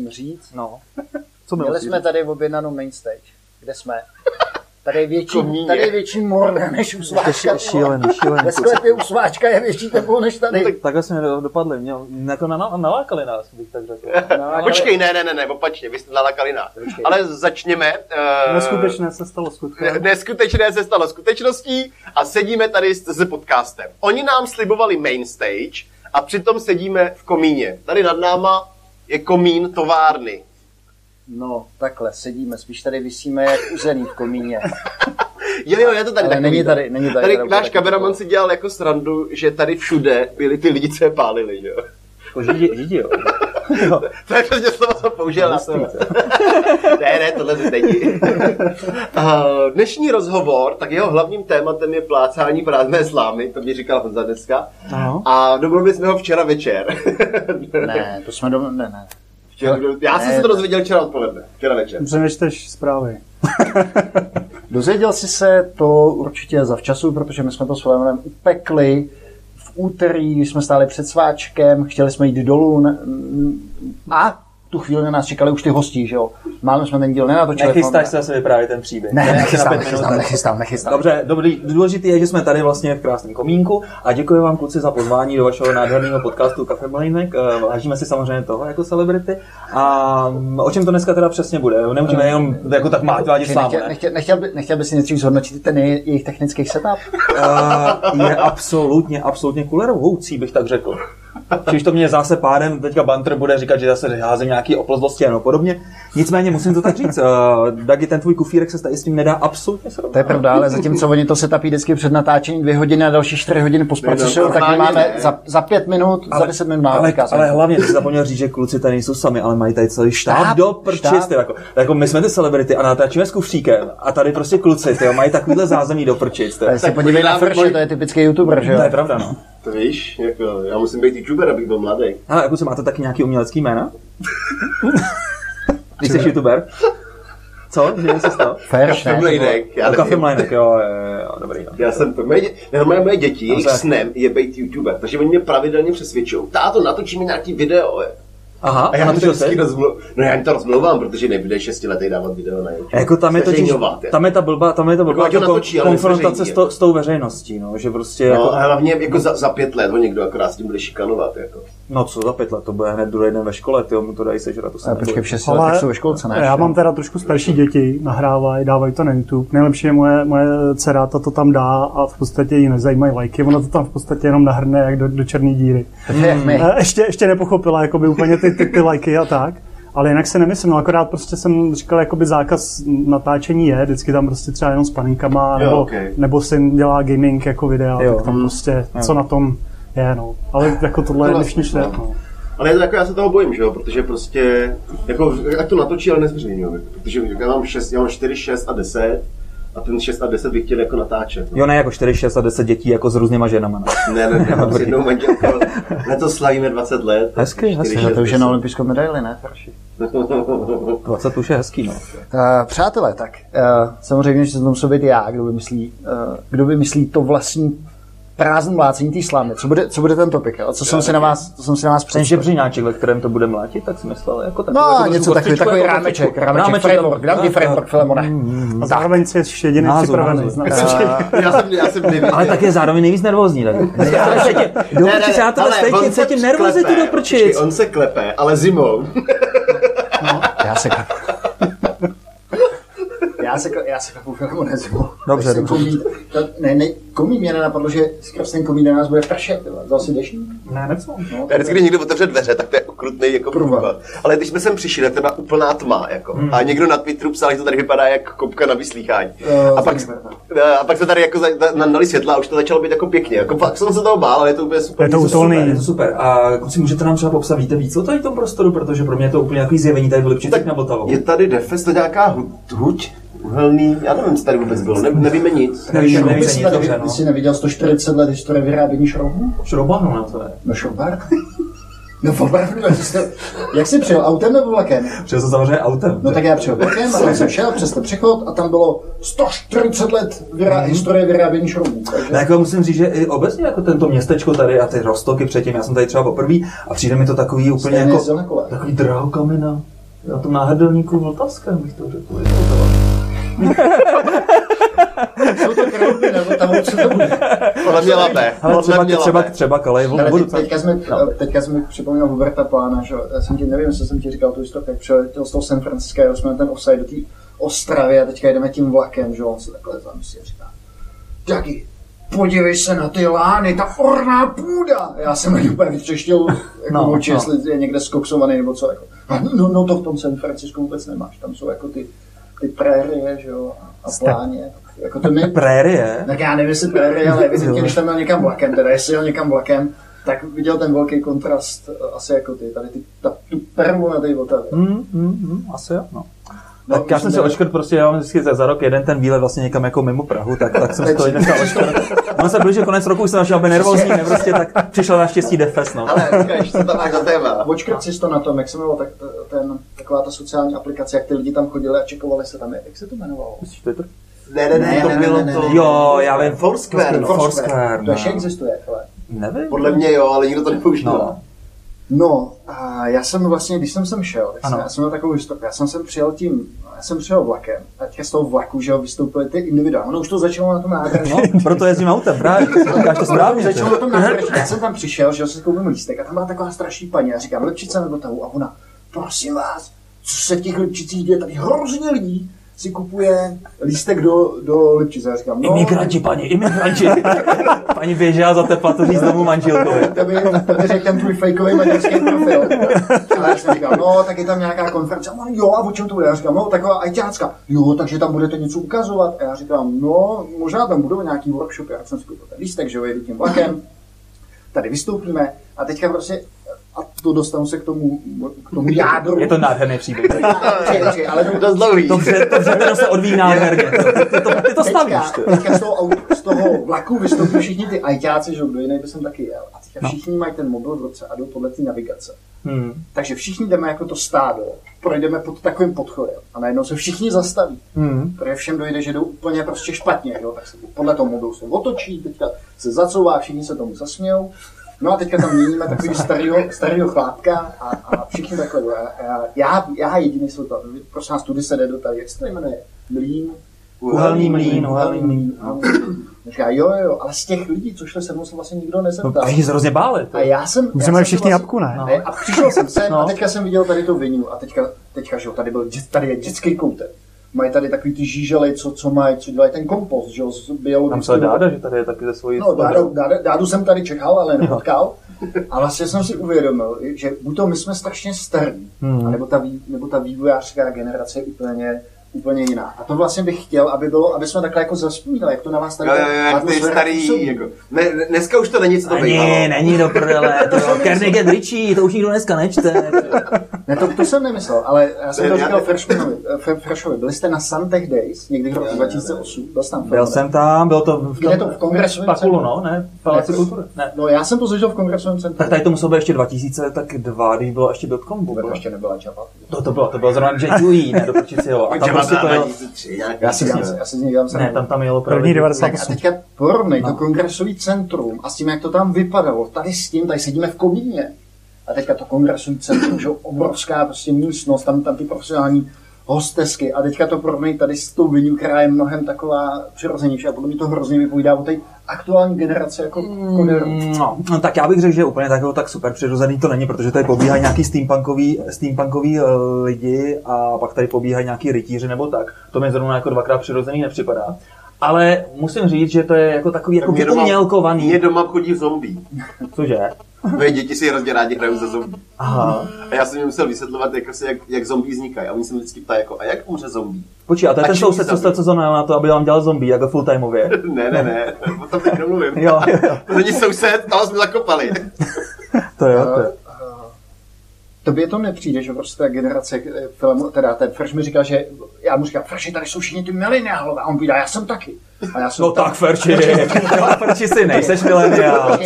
Musím říct, No. Co mi měli jsme říct? tady objednanou main stage. Kde jsme? Tady je větší, Komíně. tady je větší morda než u sváčka. šílený, šílený. Ve sklepě u sváčka je větší teplo než tady. Tak, takhle jsme do- dopadli. Měl, jako na, nalákali nás, bych tak řekl. No, Počkej, ne, ne, ne, ne, opačně, vy jste nalakali nás. Ale začněme. Uh, Neskutečné se stalo skutkem. Neskutečné se stalo skutečností a sedíme tady s, s podcastem. Oni nám slibovali main stage a přitom sedíme v komíně. Tady nad náma je komín továrny. no, takhle, sedíme, spíš tady vysíme jak uzený v komíně. Jo, jo, je to tady Ale není tady- není tady tady teda náš kameraman to. si dělal jako srandu, že tady všude byli ty lidi, co je pálili, že jo. Jako židi, židi, jo. To je přesně slovo, co použil na tohle. ne, ne, tohle to není. Uh, Dnešní rozhovor, tak jeho hlavním tématem je plácání prázdné slámy, to mi říkal Honza dneska. Ano. A domluvili jsme ho včera večer. Ne, to jsme do... Ne, ne. Včera, já jsem se to dozvěděl včera odpoledne, včera večer. Přemýšleš zprávy. Dozvěděl jsi se to určitě zavčasu, protože my jsme to s Filemonem upekli úterý, jsme stáli před sváčkem, chtěli jsme jít dolů a tu chvíli na nás čekali už ty hostí, že jo. Málo jsme ten díl nenatočili. Nechystáš se zase vyprávět ten příběh. Ne, na nechystám, nechystám, minut- nechystám, nechystám. Dobře, dobrý. Důležité je, že jsme tady vlastně v krásném komínku a děkuji vám kluci za pozvání do vašeho nádherného podcastu Kafe Mlejnek. Eh, Vážíme si samozřejmě toho jako celebrity. A mm, o čem to dneska teda přesně bude? Nemůžeme jenom jako tak mát vádět slámu, nechtěl, ne? nechtěl, nechtěl, by, nechtěl by si nejdřív zhodnotit ten jej- jejich technický setup? Uh, je absolutně, absolutně kulerouhoucí, bych tak řekl. Když to mě zase pádem, teďka Banter bude říkat, že zase házím nějaký oplzlosti a no podobně. Nicméně musím to tak říct. Uh, Dagi, ten tvůj kufírek se tady s tím nedá absolutně srovnat. To je pravda, ale zatímco oni to setupí vždycky před natáčením dvě hodiny a další čtyři hodiny po zprocesují, tak my máme ne. za, za pět minut, za deset minut máme ale, vykázat. ale hlavně, ty jsi zapomněl říct, že kluci tady nejsou sami, ale mají tady celý štáb, Štáb, do prčic, jako, jako, my jsme ty celebrity a natáčíme s kufříkem a tady prostě kluci, ty, mají takovýhle zázemí do prčic. Ty. Tak se podívej na Frše, to je typický youtuber, že jo? To je pravda, no. To víš, jako, já musím být youtuber, abych byl mladý. Ale jako máte taky nějaký umělecký jména? Když jsi youtuber? Co? Že se stalo? Ferš, ne? Mlejnek, já Já Kafe nevím. Mlejnek, jo, jo, jo, dobrý. No. Já jsem to, moje, normálně moje děti, jejich se- snem je být youtuber, takže oni mě pravidelně přesvědčují. Táto, natočíme nějaký video. je. Aha, A já to to vždycky rozmlu... No já jim to rozmluvám, protože nebude šestiletý dávat video na YouTube. Jako tam je je. tam je ta blbá, tam je ta blbá Jako jako natočí, konfrontace s, to, s tou veřejností, no, že prostě No jako, a hlavně jako za, za pět let ho někdo akorát s tím bude šikanovat. Jako. No co za pět let, to bude hned druhý den ve škole, ty mu to dají sežrat, to se A počkej, v šesti letech jsou ve školce, ne? já mám teda trošku starší děti, nahrávají, dávají to na YouTube. Nejlepší je moje, moje dcera, ta to tam dá a v podstatě ji nezajímají lajky. Ona to tam v podstatě jenom nahrne jak do, do černé díry. My. Eh, Ještě, ještě nepochopila jakoby úplně ty, ty, ty lajky a tak. Ale jinak se nemyslím, no akorát prostě jsem říkal, jakoby zákaz natáčení je, vždycky tam prostě třeba jenom s paninkama, nebo, okej. nebo syn dělá gaming jako videa, Jo. tak tam prostě, co na tom je, no. Ale jako tohle je To dnešní vlastně, svět, no. no. Ale je to jako, já se toho bojím, že jo, protože prostě, jako, ať to natočí, ale nezveřejňují. Protože já mám, 6, já mám 4, 6 a 10 a ten 6 a 10 bych chtěl jako natáčet. No. Jo, ne jako 4, 6 a 10 dětí jako s různýma ženama. Ne? Ne, ne, ne, s jednou manželkou, letos slavíme 20 let. Hezky, hezky. Čtyři, To už je na olympijskou medaili, ne? Ferši? 20 už je hezký, no. Uh, přátelé, tak uh, samozřejmě, že to musím být já, kdo vymyslí, uh, kdo vymyslí to vlastní prázdné mlácení té slámy. Co bude, co bude ten topik? Jo? Co jsem si na vás, co jsem si na vás Ten žebřínáček, ve kterém to bude mlátit, tak si myslel, jako takový, No, jako něco takový, takový jako rámeček, kostřičku. rámeček, framework, dám ti framework. Filemone. A zároveň si ještě jediný připravený. já jsem, já jsem nevěděl. Ale tak je zároveň nejvíc nervózní, tak. Já se tím, do prčic, já to ale cítím, klepe, do prčic. On se klepe, ale zimou. Já se klepu. Já se, já se Filemone zimu. Dobře, dobře. Komín, to, ne, ne, komín mě nenapadlo, že skrz ten komín na nás bude pršet. Vzal si dešník? ne, nepsal. No, Já vždycky, když někdo otevře dveře, tak to je okrutný jako průvad. Ale když jsme sem přišli, tak to byla úplná tma. Jako. Hmm. A někdo na Twitteru psal, že to tady vypadá jak kopka na vyslýchání. Eh, a, pak, a pak se tady jako za- za- nandali světla a už to začalo být jako pěkně. Jako fakt jsem se toho bál, ale je to úplně super. Je to super. Je to super. A kluci, můžete nám třeba popsat, víte víc o tady tom prostoru, protože pro mě je to úplně nějaký zjevení tady v Lipčicích na Vltavou. Je tady Defest, to nějaká hu- huť, uhelný, já nevím, co tady vůbec bylo, ne, nevíme nic. Nevím, Šrouby nevím, jsi nic, tady- dobře, Ty no. jsi neviděl 140 let historie vyrábění šroubů? Šroubahnu na to je. No šroubár? No opravdu, jak jsi přijel, autem nebo vlakem? Přijel jsem samozřejmě autem. No tak já přijel vlakem a jsem šel přes ten přechod a tam bylo 140 let vyrá, historie vyrábění šroubů. Takže... No, jako musím říct, že i obecně jako tento městečko tady a ty roztoky předtím, já jsem tady třeba poprvé a přijde mi to takový úplně Stejně jako, takový drahokamina. Na tom náhrdelníku Vltavském bych to řekl. Jsou to krouby, nebo tam co to bude? Podle mě. Ale Podle třeba, mě třeba, třeba kalej Ale teď, teďka, jsme, No. teďka jsme připomněl Huberta Plána, že jo. já jsem ti, nevím, jestli jsem ti říkal tu historii, jak přiletěl z toho San Francisca, jeli jsme na ten offside do té Ostravy a teďka jdeme tím vlakem, že jo, on se takhle zamyslí a říká, Taky, podívej se na ty lány, ta orná půda. Já jsem ani úplně vytřeštil jako No, no, oči, no. no. jestli je někde skoksovaný nebo co. Jako. A No, no, to v tom San Francisco vůbec nemáš, tam jsou jako ty, ty prérie, že jo, a, a pláně. Jako to mi, Prérie? tak já nevím, jestli prérie, ale evidentně, když tam měl někam vlakem, teda jestli jel někam vlakem, tak viděl ten velký kontrast eh, asi jako ty, tady ty, ta, tu perlu na té Vltavě. Hmm, hmm, hmm, asi jo, no. No, Tak já jsem si očkrt prostě, já mám vždycky za, za rok jeden ten výlet vlastně někam jako mimo Prahu, tak, tak jsem si to dneska očkrt. On se blížil konec roku, už jsem našel, aby nervózní, ne, prostě, tak přišel naštěstí Defes, no. Ale, říkáš, co tam máš za téma? Očkrt si to na tom, jak se jmenovalo tak, ten, taková ta sociální aplikace, jak ty lidi tam chodili a čekovali se tam, jak se to jmenovalo? Myslíš Twitter? Ne, ne, ne, Ne, to ne, bylo ne, ne, to. ne. Jo, já vím. Foursquare, no. Foursquare, To ještě existuje, ale. Nevím. Podle mě jo, ale nikdo to nepoužívá. No. No, a já jsem vlastně, když jsem sem šel, tak jsem, já jsem měl takovou historii. Já jsem sem přijel tím, já jsem přijel vlakem a teďka z toho vlaku, že jo, vystoupily ty individuálně. Ono už to začalo na tom nádraží. No, proto jezdím autem, právě. Říkáš to správně. Začalo na tom nádraží. Já jsem tam přišel, že jo, si koupím lístek a tam byla taková strašná paní. Já říkám, lepčice nebo tahu a ona, prosím vás, co se v těch lepčicích děje, tady hrozně lidí si kupuje lístek do, do Lipčice. Já říkám, no, Imigranti, paní, imigranti. paní běžela za tepla to říct domů manželkovi. to by, to by řekl ten tvůj fejkový maďarský profil. A já jsem říkal, no, tak je tam nějaká konference. A on, jo, a o čem to bude? Já říkám, no, taková ajťácka. Jo, takže tam budete něco ukazovat. A já říkám, no, možná tam budou nějaký workshopy. Já jsem si koupil ten lístek, že jo, jedu tím vlakem. Tady vystoupíme. A teďka prostě, a to dostanu se k tomu, k tomu jádru. Je to nádherný příběh. Ale to, Dost dlouhý. Dobře, dobře, to se odvíjí nádherně. Ty to, ty to stavíš. teďka, z, toho, z toho vlaku vystoupí všichni ty ajťáci, že kdo jiný by jsem taky jel. A teďka všichni mají ten mobil v ruce a jdou podle té navigace. Hmm. Takže všichni jdeme jako to stádo, projdeme pod takovým podchodem a najednou se všichni zastaví. Hmm. Protože všem dojde, že jdou úplně prostě špatně, jo? tak se podle toho mobilu se otočí, teďka se zacouvá, všichni se tomu zasmějou. No a teďka tam měníme takový starýho, starýho chlápka a, a všichni takhle. Já, já, jediný jsou to, prosím nás, tudy se jde do tady, jak se to jmenuje? Mlín? Uhelný mlín, uhelný mlín. No. Říká, jo, jo, ale z těch lidí, co šli se mnou, se vlastně nikdo No, nezeptal. všichni se hrozně báli. A já jsem... Já jsem všichni vlastně- jabku, ne? No. Ne, a přišel jsem sem No. a teďka jsem viděl tady tu vinu a teďka, teďka že jo, tady, byl, tady je dětský koutek. Mají tady takový ty žížely, co, co mají, co dělají ten kompost, že jo, z Tam se dáda, že tady je taky ze svojí No, dádu, dádu, dádu, jsem tady čekal, ale nepotkal. A vlastně jsem si uvědomil, že buď to my jsme strašně starý, Hmm. nebo, ta, nebo ta vývojářská generace je úplně, úplně jiná. A to vlastně bych chtěl, aby bylo, aby jsme takhle jako zaspomínali, jak to na vás tady Jo, jo, jo, jak ty starý, jako, ne, ne- dneska už to není, co to bývalo. není do prdele, to Carnegie Ritchie, to už nikdo dneska nečte. Ne, to, to jsem nemyslel, ale já jsem Ne, to říkal ne- Freshmanovi. Byli jste na Santech Days někdy v Ne, roce ne, 2008? Byl tam? Byl jsem tam, bylo to v je to, v kongresovém Pakulu, centru? no, ne? V Paláci Ne. kultury. Ne. No já jsem to zažil v kongresovém centru. Tak tady to muselo být ještě 2000, tak dva, když bylo ještě dotcom. To ještě nebyla Java. To, to bylo, to bylo zrovna Jet ne, do jo. A tam Prostě to jelo, 2003 nějaký. Já si dělám, já si z něj dělám ne, tam tam jelo První právě. 90. Tak a teďka porovnej No. to kongresový centrum a s tím, jak to tam vypadalo. Tady s tím, tady sedíme v Komíně. A teďka to kongresový centrum, že jo, obrovská prostě místnost, tam, tam ty profesionální hostesky. A teďka to porovnej tady s tou viní, která je mnohem taková přirozenější. A podle mě to hrozně vypovídá o té aktuální generaci jako koderů. No, no, tak já bych řekl, že úplně takového tak super přirozený to není, protože tady pobíhají nějaký steampunkový, steampunkový uh, lidi a pak tady pobíhají nějaký rytíři nebo tak. To mi zrovna jako dvakrát přirozený nepřipadá. Ale musím říct, že to je jako takový jako vyumělkovaný. Mě doma chodí zombie. Cože? Moje děti si hrozně rádi hrajou za zombie. Aha. A já jsem jim musel vysvětlovat, jako se, jak, jak zombie vznikají. A oni se mě vždycky ptají, jako, a jak umře zombie? Počkej, a to je A ten soused, co jste co na to, aby vám dělal zombie, jako fulltimeově. ne, ne, ne, o tom teď nemluvím. Jo, jo, jo. To není soused, tam jsme zakopali. To jo, to jo. Tobě to nepřijde, že prostě ta generace eh, filmu, teda ten Fresh mi říkal, že já mu říkám, Fresh, tady jsou všichni ty mileniálové. A on povídá, já jsem taky. A já jsem No tam- tak, Ferči, no, Ferči si nejseš mileniál.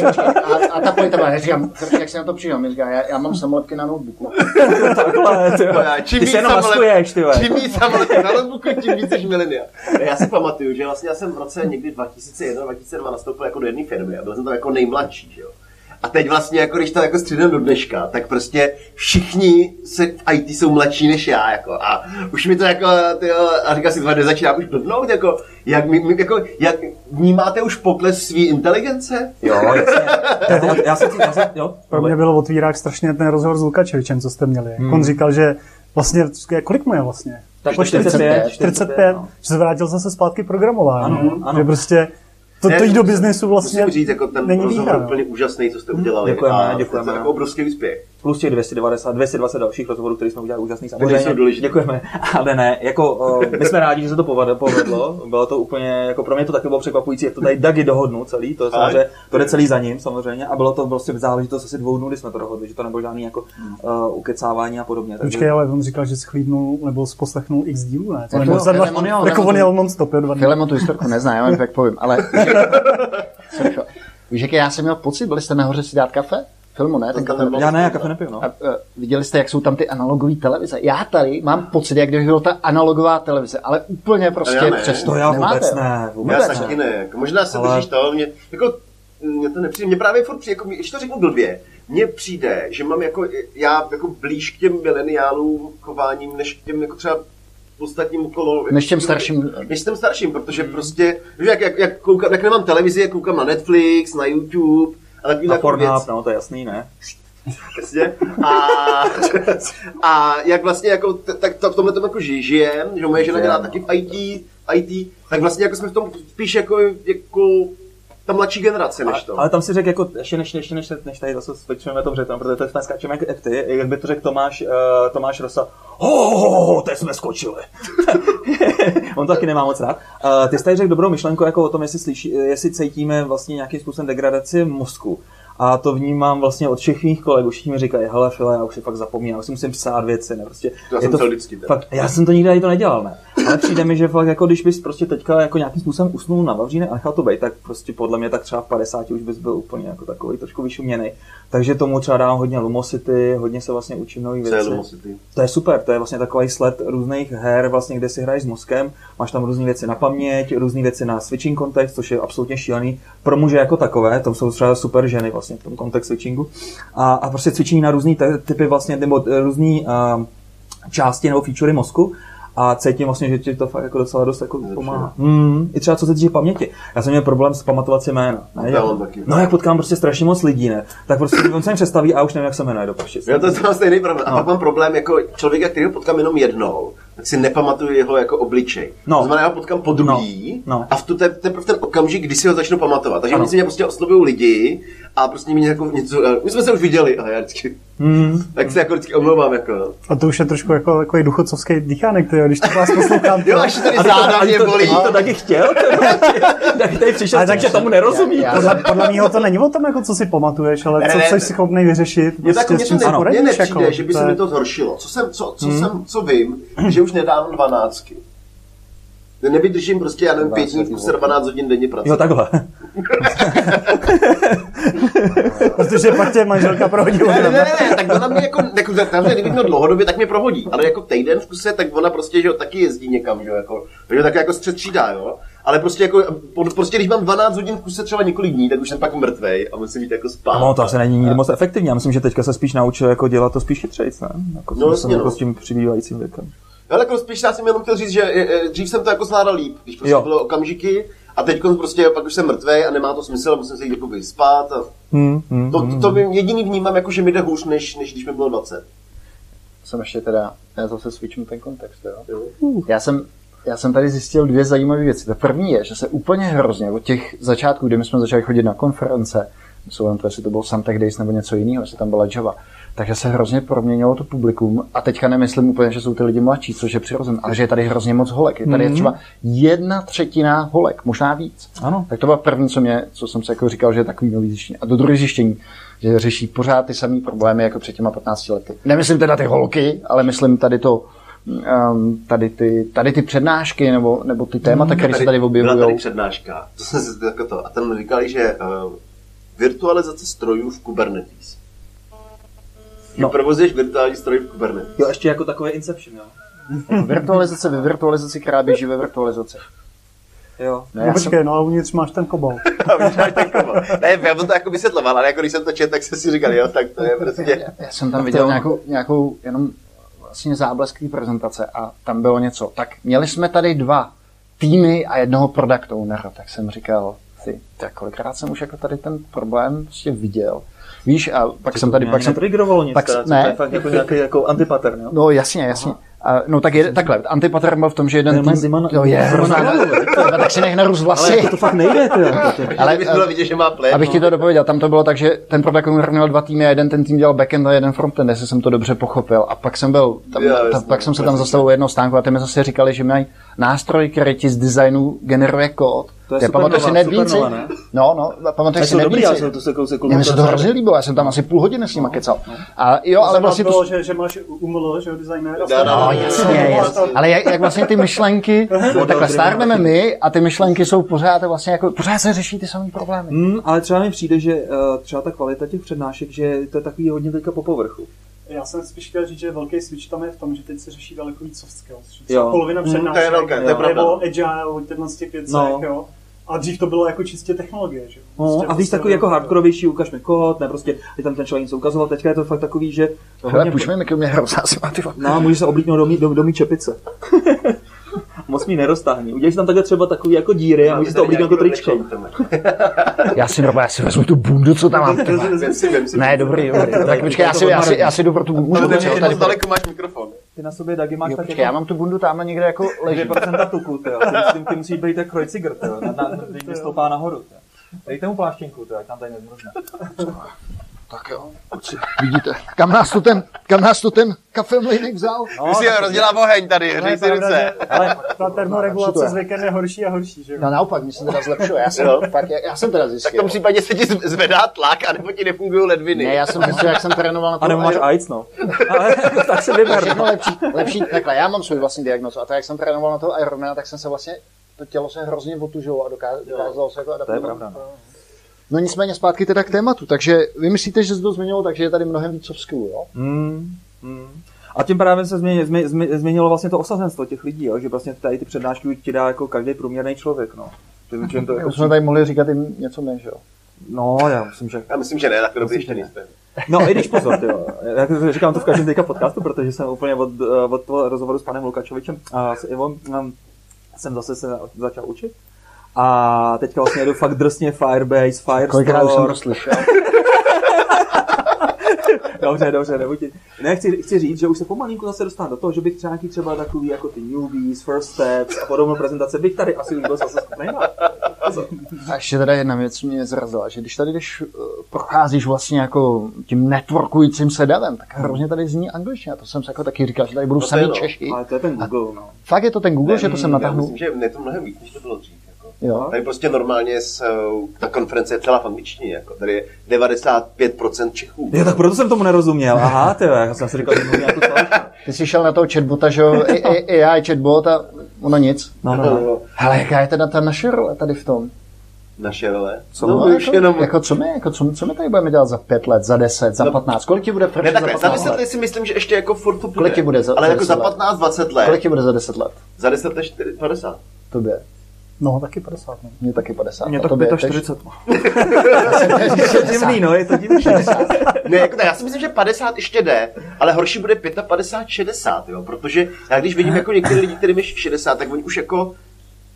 A, a ta pojďte, já říkám, Fresh, jak se na to přijel? Mi říká, já, já mám samolepky na notebooku. Takhle, ty vole. Já, čím Ty se jenom samolep- maskuješ, ty vole. Čím víc samolep na notebooku, tím víc jsi milenial. Já si pamatuju, že vlastně já jsem v roce někdy 2001-2002 nastoupil jako do jedné firmy a byl jsem tam jako nejmladší, že jo. A teď vlastně, jako když to jako střídám do dneška, tak prostě všichni se v IT jsou mladší než já, jako. A už mi to jako, tyjo, a říkal si, dva začínám už blbnout, jako, jak, mi, mi, jako, jak vnímáte už pokles své inteligence? Jo, jasně. Já, já, já jsem, já jsem, jo. Pro mě bylo otvírák strašně ten rozhovor s Lukačevičem, co jste měli. Hmm. On říkal, že vlastně, kolik mu je vlastně? Tak Po 45, 45, no. že se vrátil zase zpátky programování. Ano, ano. Že prostě to, to jít do biznesu vlastně Musím říct, jako ten není rozhovor výhra. no. úplně úžasný, co jste udělali. Děkujeme, a děkujeme. To je jako obrovský úspěch. Plus těch 290, 220 dalších rozhovorů, které jsme udělali úžasný samozřejmě. Děkujeme. Ale ne, jako uh, my jsme rádi, že se to povedlo, povedlo. Bylo to úplně, jako pro mě to taky bylo překvapující, jak to tady Dagi dohodnul celý, to je samozřejmě, to jde celý za ním samozřejmě. A bylo to prostě záležitost asi dvou dnů, kdy jsme to dohodli, že to nebylo žádný jako uh, ukecávání a podobně. Takže- Počkej, ale on říkal, že schlídnul nebo poslechnul x dílů, ne? To Jako nebylo za dva, jako on jel non-stop, jo, dva tu historku nezná, já vám tak povím, ale víš, jaký já jsem měl pocit, byli jste nahoře si dát kafe? Filmu, ne? Ten kafe. Já ne, já kafe nepiju, no. A, uh, viděli jste, jak jsou tam ty analogové televize? Já tady mám pocit, jak kdyby byla ta analogová televize, ale úplně prostě já ne. přes To já Nemáte, vůbec jo? ne, vůbec Já taky ne. Jako, možná se Ale- držíš to, mě, jako, mě to nepřijde, mě právě furt přijde, jako, když to řeknu blbě, mně přijde, že mám jako, já jako blíž k těm mileniálům chováním, než k těm jako třeba ostatním okolo. Než těm starším. Než těm starším, protože prostě, že jak, jak, jak, koukám, jak nemám televizi, jak koukám na Netflix, na YouTube, a takový Na Pornhub, věc. no, to je jasný, ne? Přesně. A, a jak vlastně jako, tak to v tomhle tom jako ži- žijem, že moje žena dělá taky v IT, IT, tak vlastně jako jsme v tom spíš jako, jako ta mladší generace než to. Ale tam si řekl, jako, ještě než, ještě než, než tady zase spečujeme tom řetem, protože teď jsme skáčeme jak, jak ty, jak by to řekl Tomáš, uh, Tomáš Rosa, ho, ho, ho, ho, teď jsme skočili. On to taky nemá moc rád. Uh, ty jsi tady řekl dobrou myšlenku jako o tom, jestli, slyší, jestli cítíme vlastně nějakým způsobem degradaci mozku. A to vnímám vlastně od všech mých kolegů. Všichni mi říkají, hele, File, já už si fakt zapomínám, už si musím psát věci. Ne? Prostě, To já je jsem to to vždycky, tak. fakt, já jsem to nikdy ani to nedělal, ne. Ale přijde mi, že fakt jako když bys prostě teďka jako nějakým způsobem usnul na Vavříne a nechal to být, tak prostě podle mě tak třeba v 50 už bys byl úplně jako takový trošku vyšuměný. Takže tomu třeba dám hodně Lumosity, hodně se vlastně učím nový je věci. Lumosity? To je super, to je vlastně takový sled různých her, vlastně, kde si hraješ s mozkem, máš tam různé věci na paměť, různé věci na switching kontext, což je absolutně šílený. Pro muže jako takové, to jsou třeba super ženy vlastně v tom kontext switchingu. A, a prostě cvičení na různé typy vlastně, nebo různé uh, části nebo featurey mozku a cítím vlastně, že ti to fakt jako docela dost jako pomáhá. Hmm, I třeba co se týče paměti. Já jsem měl problém s pamatovat si jména. Ne? Já mám taky. No jak potkám prostě strašně moc lidí, ne? Tak prostě on se mi představí a už nevím, jak se jmenuje do. Já to je stejný problém. A pak mám problém jako člověka, kterého potkám jenom jednou, si nepamatuju jeho jako obličej. No. To znamená, já ho potkám po druhý No. No. a v tu, te, teprve ten okamžik, kdy si ho začnu pamatovat. Takže Ano. mě prostě oslovují lidi a prostě mi jako něco, eh, my jsme se už viděli a já vždycky, Hmm. tak se jako vždycky omlouvám. Jako, no. A to už je trošku jako takový duchocovský dýchánek, tyjo, když to vás poslouchám. Jo, až tady A to, záda mě to, bolí. ani to taky chtěl? tak tady přišel, Ale tak, tak- že tomu nerozumí. Já- já- Podle, podle mého to není o tom, jako co si pamatuješ, ale Ne, co jsi schopný vyřešit, Mně tak prostě mě to si nepřijde, že by to se mi to zhoršilo. Co jsem, co, co jsem, co vím, že už nedávám dvanáctky. Nevydržím prostě, já nevím, pět dní v kuse 12 hodin denně Jo, pracovat. takhle. Protože pak tě manželka prohodí Ne, ne, ne, ne, tak ona mě jako, jako takže kdybych měl dlouhodobě, tak mě prohodí. Ale jako týden v kuse, tak ona prostě, že jo, taky jezdí někam, že jo, jako, takže tak jako střetřídá, jo. Ale prostě jako, prostě když mám 12 hodin v kuse třeba několik dní, tak už jsem pak mrtvej a musím jít jako spát. No, to asi není nikdy moc efektivní. Já myslím, že teďka se spíš naučil jako dělat to spíš chytřejc, ne? Jako, No, no, jasně, jako no. s tím přibývajícím věkem. Ale jako spíš já jsem jenom chtěl říct, že e, e, dřív jsem to jako zvládal líp, když prostě Jo. bylo okamžiky a teď prostě pak už jsem mrtvej a nemá to smysl a musím se jít jako spát a Hmm, hmm, to, to, to by jediný vnímám jako, že mi jde hůř, než, než když mi bylo 20. Jsem ještě teda, já zase switchnu ten kontext, jo. Já jsem, já jsem tady zjistil dvě zajímavé věci. Ta první je, že se úplně hrozně od těch začátků, kdy my jsme začali chodit na konference, myslím, to, jestli to byl Santech Days nebo něco jiného, jestli tam byla Java, takže se hrozně proměnilo to publikum. A teďka nemyslím úplně, že jsou ty lidi mladší, což je přirozené, ale že je tady hrozně moc holek. Je tady Mhm. třeba jedna třetina holek, možná víc. Ano. Tak to bylo první, co, mě, co jsem si jako říkal, že je takový nový zjištění. A to druhé zjištění, že řeší pořád ty samé problémy jako před těma 15 lety. Nemyslím teda ty holky, ale myslím tady to, um, tady, ty, tady ty přednášky nebo, nebo ty témata, které se tady Byla tady objevují. přednáška, to jsem si jako to, a tam říkali, že uh, virtualizace strojů v Kubernetes. No. Provozuješ virtuální stroj v Kubernetes. Jo, ještě jako takové Inception, jo. Virtualizace ve virtualizaci, která běží ve virtualizaci. Jo. Ne, No já počkej, no a uvnitř máš ten kobol. Máš ten kobo. ne, já jsem to jako vysvětloval, ale jako když jsem to četl, tak jsem si říkal, jo, tak to je prostě... Já jsem tam viděl nějakou, nějakou jenom vlastně záblesklý prezentace a tam bylo něco. Tak měli jsme tady dva týmy a jednoho product ownera, tak jsem říkal si, tak kolikrát jsem už jako tady ten problém prostě viděl. Víš, a pak jsem tady, pak jsem, nic, pak teda, co to je ne. fakt jako nějaký jako antipattern, jo. No jasně, jasně. A, no tak je, takhle, antipattern byl v tom, že jeden tým, Zeman- jo, je, Zeman hrozná, na Tyba, tak si nech narůst Ale vlasy. jako to fakt nejde, ty. Ale bys eh, bylo vidět, že má play. Abych ti to dopověděl, tam to bylo tak, že ten owner měl dva týmy a jeden ten tým dělal backend a jeden frontend, jestli jsem to dobře pochopil. A pak jsem byl, tam, Jo, ta, pak jsem se tam zastavil u jednoho stánku a ty mi zase říkali, že mají nástroj, který ti z designu generuje kód. To je Ty pamatuješ si Nedvíci? Ne? No, no, pamatuješ si dobrý, já Nedvíci? jsem to se kousek Mně se to hrozně líbilo, já jsem tam asi půl hodiny s nima kecal. A jo, ale vlastně bylo, to... že, že máš UML, že designér. No, no, No, jasně, jasně. Ale jak, jak vlastně ty myšlenky, no, takhle stárneme my a ty myšlenky jsou pořád vlastně jako, pořád se řeší ty samé problémy. Hmm, ale třeba mi přijde, že uh, třeba ta kvalita těch přednášek, že to je takový hodně teďka po povrchu. Já jsem spíš chtěl říct, že velký switch tam je v tom, že teď se řeší daleko víc soft skills. Jo. polovina Mm, to je přednášek velké, to je je pravda. o agile, těchto z těch věcech, No. jo. A dřív to bylo jako čistě technologie, že. No, Prostě a víš, prostě- takový jako hardkorovější, ukaž mi kód, ne prostě, ty tam ten člověk něco ukazoval, teďka je to fakt takový, že Hele, hodně- pušme mi, mě hrozná si ty. No, může se oblíknout do mý, do, do mý čepice. Moc mi neroztáhní. Udělej si tam takhle třeba takový jako díry a můžeš to oblíknout jako tričko. Já si normálně, já si vezmu tu bundu, co tam mám. ty vole. Vem si, vem si. Ne, dobrý, dobrý. Tak počkej, já si, já si, já si jdu pro tu bundu. Daleko máš mikrofon. Ty na sobě, Dagi, máš Jo, tak počkej, já jako mám tu bundu tamhle někde jako leží. 2% tuku, ty, jo. Ty, musíš být jak krojciger, ty, jo. Na, na, mě stoupá nahoru, ty. Dejte mu pláštěnku, ty, jak tam tady nezmrzne. Tak jo, kluci, vidíte, kam nás to ten, kam nás to ten kafe mlejnek vzal? Už si rozdělá oheň tady, No, řej si ruce. Ale Ta termoregulace s věkem je horší a horší, že jo. No naopak, mi se teda zlepšuje, já jsem, Jo. fakt, já, já jsem teda Tak v zjistil. tom případě se ti zvedá tlak, anebo ti nefungují ledviny. Ne, já jsem zjistil, jak jsem trénoval na to. a nebo máš AIDS, no. Ale tak se vyber, všechno no. lepší, lepší, takhle, já mám svůj vlastní diagnozu a tak jak jsem trénoval na toho Ironmana, tak jsem se vlastně, to tělo se hrozně otužilo a doká- dokázalo se jako To je adaptovat. pravda, no. Nicméně zpátky teda k tématu, takže vy myslíte, že se to změnilo, takže je tady mnohem víc soft skillů, jo? Mm, mm. A tím právě se změnilo, změnilo vlastně to osazenstvo těch lidí, jo? že vlastně tady ty přednášky ti dá jako každý průměrný člověk. No. Tím, čím to Jako jsme tady mohli říkat jim něco než, jo? no, já myslím, že Já myslím, že ne, tak dobrý ještě. No, i když pozor, jo. Já říkám to v každém teďka podcastu, protože jsem úplně od, eh, od toho rozhovoru s panem Lukačovičem a s Ivom um, jsem zase se začal učit. A teďka vlastně jedu fakt drsně Firebase, Kolikrát už jsem to Firestore. slyšel. Dobře, dobře, nebuď. Ne, chci, chci říct, že už se pomalinku zase dostanu do toho, že bych třeba nějaký třeba takový jako ty newbies, first steps a podobnou prezentace bych tady asi už byl zase schopný. A ještě teda jedna věc mě zrazila, že když tady když uh, procházíš vlastně jako tím networkujícím se davem, tak hrozně tady zní angličtina. To jsem se jako taky říkal, že tady budou No to je samý no. Češi. Ale to je ten Google, no. Fakt je to ten Google, že to jsem Já natáhnul? myslím, že je to mnohem víc, než to bylo dřív. Jako. Jo. Tady prostě normálně s, eh, ta konference je celá v angličtině. Jako. Tady je 95% Čechů. Jo, tak proto jsem tomu nerozuměl. Aha, ty jo, já jsem si říkal, že mluvím jako. Ty jsi šel na toho chatbota, že jo, A- A- AI chatbot a ono nic. No, no, no. Ale jaká je teda ta naše role tady v tom? Naše role. Co, no, no, jako, jenom... jako, co, my, jako co, co my tady budeme dělat za pět let, za deset, za No. patnáct? Kolik ti bude Ne, Fresh za takhle, za 15 10 let? let si myslím, že ještě jako furt to bude. Kolik ti bude za- Ale za jako 10 za let? 15-20 let. Kolik ti bude za deset let? Za 10 let 4, 50. Tobě. No, taky 50. No. Mně taky 50. Mě A tak tobě 45. teď- Je to divný, no, je to divný. Ne, jako ne, já si myslím, že 50 ještě jde, ale horší bude 55, 60, jo, protože já když vidím jako některé lidi, kterým je 60, tak oni už jako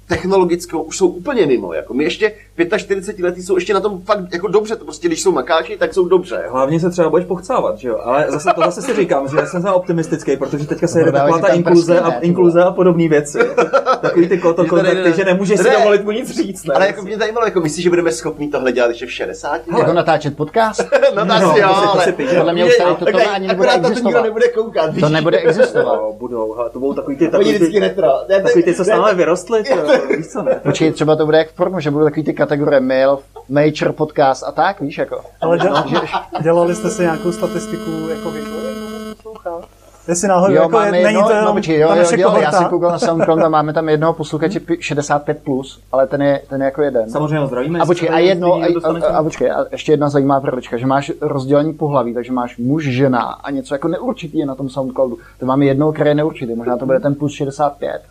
technologickou už jsou úplně mimo. Jako my ještě 45 letý jsou ještě na tom fakt jako dobře, to prostě když jsou makáči, tak jsou dobře. Jo. Hlavně se třeba budeš pochcávat, že jo? Ale zase to zase si říkám, že já jsem za optimistický, protože teďka se jede Prodávají taková ta inkluze a, ne, inkluze a podobné věci. Takový ty koto kontakty, že nemůžeš si Ne. dovolit mu nic říct. Ne? Ale jako mě zajímalo, jako myslíš, že budeme schopni tohle dělat ještě v 60? Jako natáčet podcast? no, No, to jo, si- to ale... si Podle mě už tady to, to ani nebude akorát to nikdo existovat. nebude koukat. To nebude existovat. No, budou, hele, to budou takový ty, takový vždycky ty, retro. Ne, takový ty, co ne, stále vyrostly, to, víš co ne? Počkej, třeba to bude jak v pornu, že budou takový ty kategorie mail, nature, podcast a tak, víš, jako. Ale děla, dělali jste si nějakou statistiku jako věku? poslouchá? Jestli náhodou Jo, jako máme je, není jedno, to jenom no, počkej, jo, jo, dělali, já jsem koukal na SoundCloud a máme tam jednoho posluchače pi- 65+, plus, ale ten je, ten je jako jeden. Samozřejmě ho zdravíme. A počkej, a jedno, a, a, a počkej, a ještě jedna zajímavá proročka, že máš rozdělení pohlaví, takže máš muž, žena a něco jako neurčitý je na tom SoundCloudu. To máme jednoho, který je neurčitý, možná to bude ten plus 65.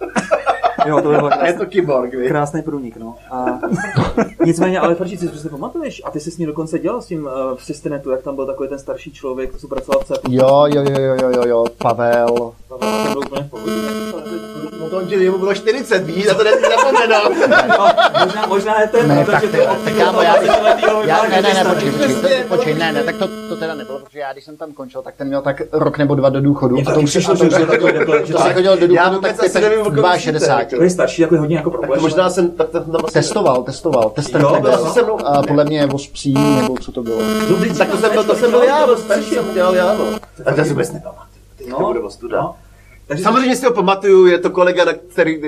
Jo, to by bylo Je krásný, to kyborg, víš? krásný průnik, no. A nicméně, ale Ferči, si si pamatuješ, a ty jsi s ním dokonce dělal s tím uh, v Systenetu, jak tam byl takový ten starší člověk, co pracoval v CEPu. Jo, jo, jo, jo, jo, jo, jo, Pavel. To byl úplně v pohodě. No to on ti jemu bylo 40, víš, na to nesmí zapomenout. No, možná, možná je ten, Ne, protože tak já, desetiletýho já, ne, ne, ne, počkej, počkej, ne, ne, tak to, to teda nebylo, protože já, když jsem tam končil, tak ten měl tak rok nebo dva do důchodu. A to už přišlo, a to že už už je takový debil, že to to- si chodil do Já důchodu, vůbec tak asi nevím, o kom ty myslíte, 62. jako. To je starší, jako hodně jako problém. Možná jsem tak to tam asi... Testoval, testoval, testem Jo, nebyl. se mnou. A podle mě vospří, nebo co to bylo. No, tak to jsem byl, to jsem byl já, starší, jsem dělal já, no. A to si vůbec nepamatuju. Teďka No, bude ostuda. No. Takže Samozřejmě si ho pamatuju, je to kolega, na který...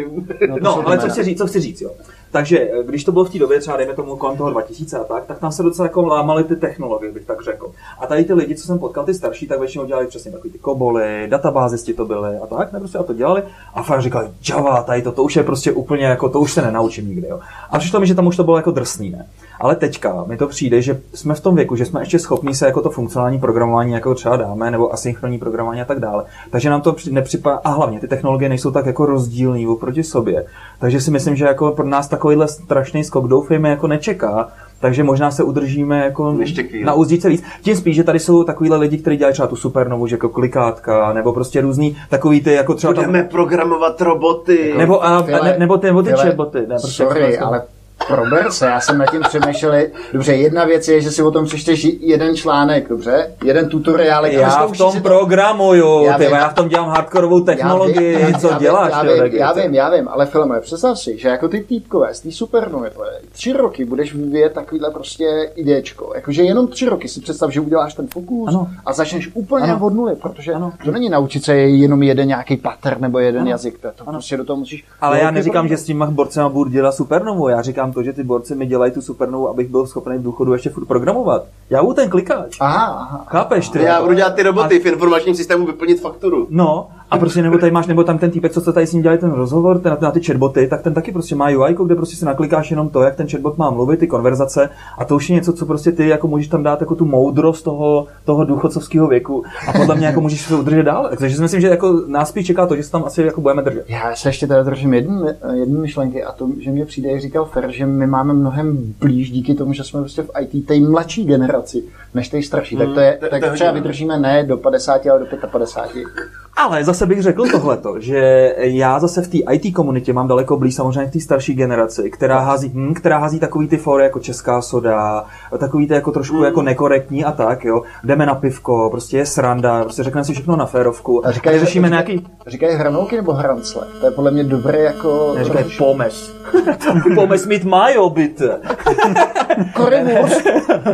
No, ale co chci, říct, co chci říct, jo. Takže eh, když to bylo v té době, třeba dejme tomu kolem toho 2000 a tak, tak tam se docela jako lámaly ty technologie, bych tak řekl. A tady ty lidi, co jsem potkal, ty starší, tak většinou dělali přesně takový ty koboly, databázisti to byly a tak, ne, prostě a to dělali. A fakt říkali, Java, tady to, to už je prostě úplně jako, to už se nenaučím nikdy, jo. A přišlo mi, že tam už to bylo jako drsný, ne. Ale teďka mi to přijde, že jsme v tom věku, že jsme ještě schopni se jako to funkcionální programování jako třeba dáme, nebo asynchronní programování a tak dále. Takže nám to při- nepřipadá, a hlavně ty technologie nejsou tak jako rozdílný oproti sobě. Takže si myslím, že jako pro nás takovýhle strašný skok doufejme jako nečeká. Takže možná se udržíme jako na uzdíce víc. Tím spíš, že tady jsou takovýhle lidi, kteří dělají třeba tu supernovu, že jako klikátka, nebo prostě různý takový ty jako třeba tam, Budeme programovat roboty. nebo, a, File- ne, nebo ty, nebo ty chatboty. Ne, prostě Sorry, jako- ale prober se, já jsem nad tím přemýšlel. Dobře, jedna věc je, že si o tom přečteš jeden článek, dobře? Jeden tutoriál. Já v tom programuju, Já ty, vím. já v tom dělám hardkorovou technologii, já vím, co já děláš, já vím, já vím, já vím, ale filmové, představ si, že jako ty týpkové z té supernovy, tři roky budeš vyvíjet takovýhle prostě idéčko. Jakože jenom tři roky si představ, že uděláš ten fokus Ano. a začneš úplně Ano. od nuly, protože Ano. to není naučit se jenom jeden nějaký pattern nebo jeden Ano. jazyk, to, to prostě do toho musíš... Ale já neříkám, že s těma borcema budu dělat supernovu, já říkám to, že ty borci mi dělají tu supernovu, abych byl schopný v důchodu ještě furt programovat. Já budu ten klikáč. Aha, aha. Chápeš ty? Já budu dělat ty roboty v informačním systému vyplnit fakturu. No, a prostě nebo tady máš, nebo tam ten týpek, co to tady s ním dělají ten rozhovor, ten, na ty chatboty, tak ten taky prostě má UI, kde prostě si naklikáš jenom to, jak ten chatbot má mluvit, ty konverzace, a to už je něco, co prostě ty jako můžeš tam dát jako tu moudrost toho, toho důchodcovského věku a podle mě jako můžeš se udržet dál. Takže si myslím, že jako nás spíš čeká to, že se tam asi jako budeme držet. Já se ještě teda držím jedné jedné myšlenky a to, že mě přijde, jak říkal Fer, že my máme mnohem blíž díky tomu, že jsme prostě v IT té mladší generaci, než té starší. tak to je, to- tak třeba vydržíme ne do 50, ale do 55. Ale zase bych řekl tohleto, že já zase v té IT komunitě mám daleko blíž samozřejmě k té starší generaci, která hází, hm, která hází takový ty fóry jako česká soda, takový ty jako trošku jako nekorektní a tak, jo. Jdeme na pivko, prostě je sranda, prostě řekneme si všechno na férovku. A říkají, řešíme říkají- nějaký, Říkají hranolky nebo hrancle? To je podle mě dobré jako... ne, říkají pomes. pomes mít majo, byte. Korimus.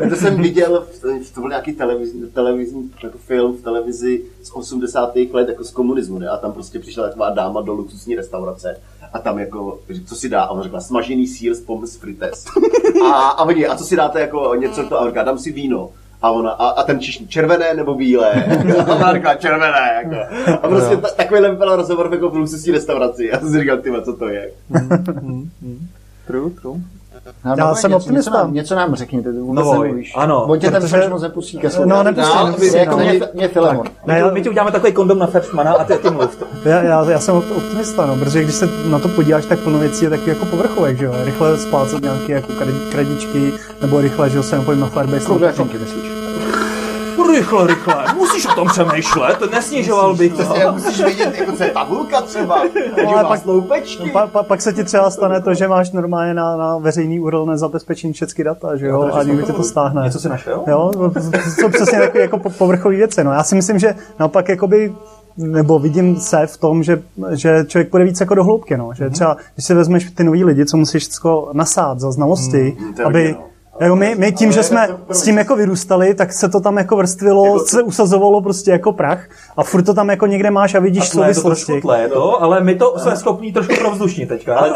To jsem viděl, v- to byl nějaký televizní, televizní jako film v televizi z 80. let jako z komunismu, ne? A tam prostě přišla taková dáma do luxusní restaurace a tam jako, co si dá? A ona řekla, smažený sír s pommes frites. A, a oni, a co si dáte jako něco to? A on říká, dám si víno. A, ona, a, a ten čišní, červené nebo bílé? A ona říká, červené. Jako. A prostě ta, takovýhle vypadal rozhovor jako v luxusní restauraci. A jsem si říkal, ty co to je? True, true. No, Já no, jsem něco, optimista. Něco nám, něco nám řekni, ty vůbec No, nemluvíš. ano, On tě ten protože- moc nepustí ke slovu. No, nepustí, No, nepustí, jako no. mě, mě Filemon. Ne, My, ti- my ti uděláme takový kondom na Feršmana a ty, ty mluv to. já, já, já jsem op- optimista, no, protože když se na to podíváš, tak plno věcí je taky jako povrchovek, že jo, rychle splácet nějaké jako kredičky, nebo rychle, že jo, se napojím na Firebase. Krudačinky, myslíš? Rychle, rychle, musíš o tom přemýšlet, nesnižoval bych to. Přesně, musíš vědět, jako, co je tabulka třeba. ale Ale pak- sloupečky. Pa, pa, pak se ti třeba stane to, že máš normálně na, na veřejný URL nezabezpečený všechny data, že jo, a někdo ti to stáhne. Něco si našel? Jo, no, to jsou přesně takové jako po- povrchové věci. No. Já si myslím, že naopak jakoby nebo vidím se v tom, že, že člověk půjde víc jako do hloubky, no. Mhm. že třeba, když si vezmeš ty nový lidi, co musíš nasát za znalosti, Mhm, je aby, hodně, no. Jako my, my tím, že jsme s tím jako vyrůstali, tak se to tam jako vrstvilo, Jako- se usazovalo prostě jako prach a furt to tam jako někde máš a vidíš A tle je to souvislosti. to, ale my to jsme schopní trošku provzdušní teďka. Ale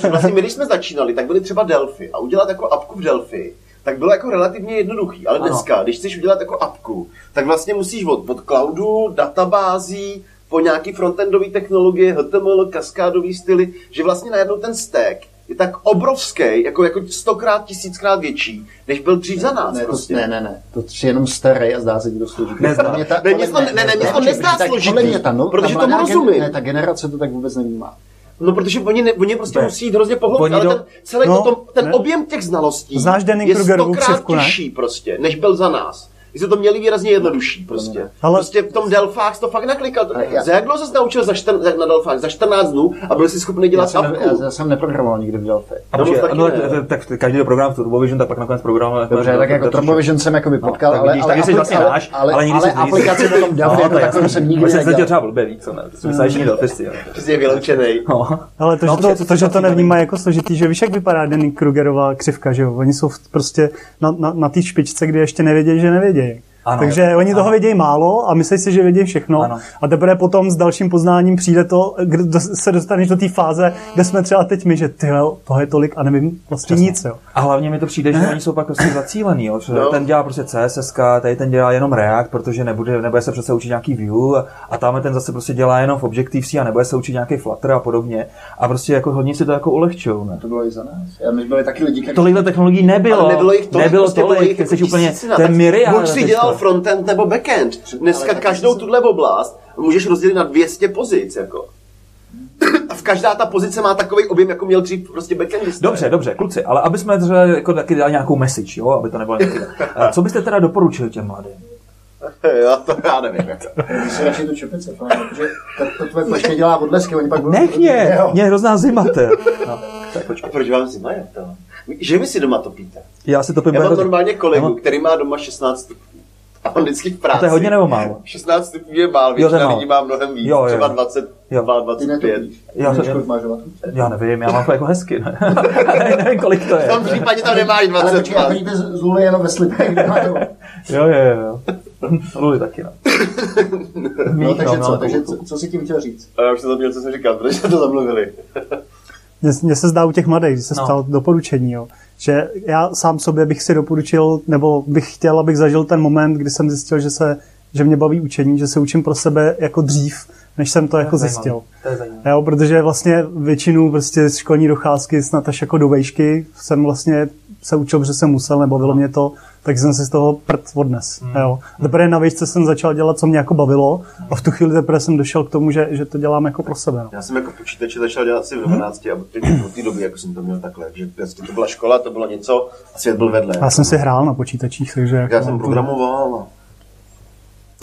to vlastně my, když jsme začínali, tak byly třeba Delphi a udělat jako apku v Delphi, tak bylo jako relativně jednoduchý. Ale Ano. dneska, když chceš udělat jako apku, tak vlastně musíš od, od cloudu, databází, po nějaký frontendové technologie, HTML, kaskádový styly, že vlastně najednou ten stack je tak obrovský, jako, jako stokrát, tisíckrát větší, než byl dřív za nás. Ne, to, prostě. ne, ne, ne. To je jenom starý a zdá se ti to složitý. Nezdá. Podle mě ta- Ne, se to- ne, ne, mně se to nezdá složitý, mě ta, no, protože tomu rozumím. Ne, ta generace to tak vůbec nevnímá. No, protože oni, ne, oni prostě Ne. musí jít hrozně pohloubit, Oni ale do- ten, celý No, no, tom, ten ne. objem těch znalostí Znáš je stokrát ne? těžší prostě, než byl za nás. My jsme to měli výrazně jednodušší prostě. Ale- Ale... Prostě v tom Delfách to fakt naklikal. Ale já- Za jak dlouho se naučil za čtr... na Delfách? Za 14 dnů a byl si schopný Já dělat jsem, ne, apku. já, já jsem neprogramoval nikdy v Delphi. A No, taky no, ne. tak, tak každý to program v Turbovision, tak pak nakonec programuje. Dobře, tak jako Turbovision jsem jako potkal, tak ale, vidíš, ale, tak jsi vlastně ale, náš, ale, ale nikdy ale jsi aplikaci na tom Delphi jako takovou jsem nikdy Protože jsem nedělal. třeba blbě víc, co ne? Jsi jiný Delphisty, jo. Přesně vyloučený. No. Ale to, No, že to, že to nevnímá jako složitý, že víš, jak vypadá Denny Krugerová křivka, že jo? Oni jsou prostě na, na, na té špičce, kdy ještě nevědějí, že Yeah. Ano, Takže oni toho ano. vědějí málo a myslí si, že vědějí všechno. Ano. A teprve potom s dalším poznáním přijde to, kde se dostaneš do té fáze, kde jsme třeba teď my, že ty jo, toho je tolik a nevím vlastně nic. Jo. A hlavně mi to přijde, že oni jsou pak prostě zacílený, jo? Že No. ten dělá prostě CSS, tady ten dělá jenom React, protože nebude, nebude se přece učit nějaký Vue a, a tam ten zase prostě dělá jenom v Objective-C a nebude se učit nějaký Flutter a podobně. A prostě jako hodně si to jako ulehčou, ne? To bylo i za nás. Já my byli taky lidi, kteří... Tolikhle technologií nebylo. Ale nebylo jich tolik, nebylo prostě tolik, jich jako jsi úplně, tisícina, ten tak myriád. Buď si dělal frontend nebo backend. Dneska každou jsi- tuhle oblast můžeš rozdělit na 200 pozic, jako. A v každá ta pozice má takový objem, jako měl dřív prostě backendista. Dobře, dobře, kluci, ale aby jsme třeba jako taky dali nějakou message, jo, aby to nebylo nějaký... Co byste teda doporučili těm mladým? Já to já nevím. Jako. Když si radši tu čepice, protože to, to tvoje plešně dělá odlesky, oni pak budou... Nech mě, mě je hrozná zima. No, tak A počkej. proč vám zima je to? Že vy si doma topíte? Já si to pím Já mám normálně kolegu, mám- který má doma 16 stupňů. A on vždycky v práci. A to je hodně nebo málo? 16 stupňů je málo, Jo, to většina málo. lidí má mnohem víc, Jo, jo, třeba jo. 20, Jo. 22, Ty 25. netopíš. Já to- máš? Já nevím, já mám to jako hezky, ne? ne nevím, kolik to je. V tom případě tam nemáš Ale 20. počkej, a chodíte z Luly jenom ve slipech, kde máte... Jo, jo, jo. Luli taky, no. No, takže no, co, no, takže to- co, co si tím chtěl říct? A já už jsem zapomněl, co jsem říkal, protože jsme to zamluvili. Mně, se zdá u těch mladých, že se No. no. stalo doporučení, jo. Že já sám sobě bych si doporučil, nebo bych chtěl, abych zažil ten moment, kdy jsem zjistil, že, se, že mě baví učení, že se učím pro sebe jako dřív, než jsem to jako zajímavý. zjistil. To je. Jo, protože vlastně většinu prostě z školní docházky snad až jako do vejšky jsem vlastně se učil, protože jsem musel, nebavilo mě to, tak jsem si z toho prd odnes. Hmm. Jo. A teprve na vejšce jsem začal dělat, co mě jako bavilo a v tu chvíli teprve jsem došel k tomu, že, že to dělám jako pro sebe. No. Já jsem jako počítače začal dělat asi v 12 a od té doby jako jsem to měl takhle, že prostě to byla škola, to bylo něco a svět byl vedle. Já jsem si hrál na počítačích, takže... Já Jako, jsem programoval a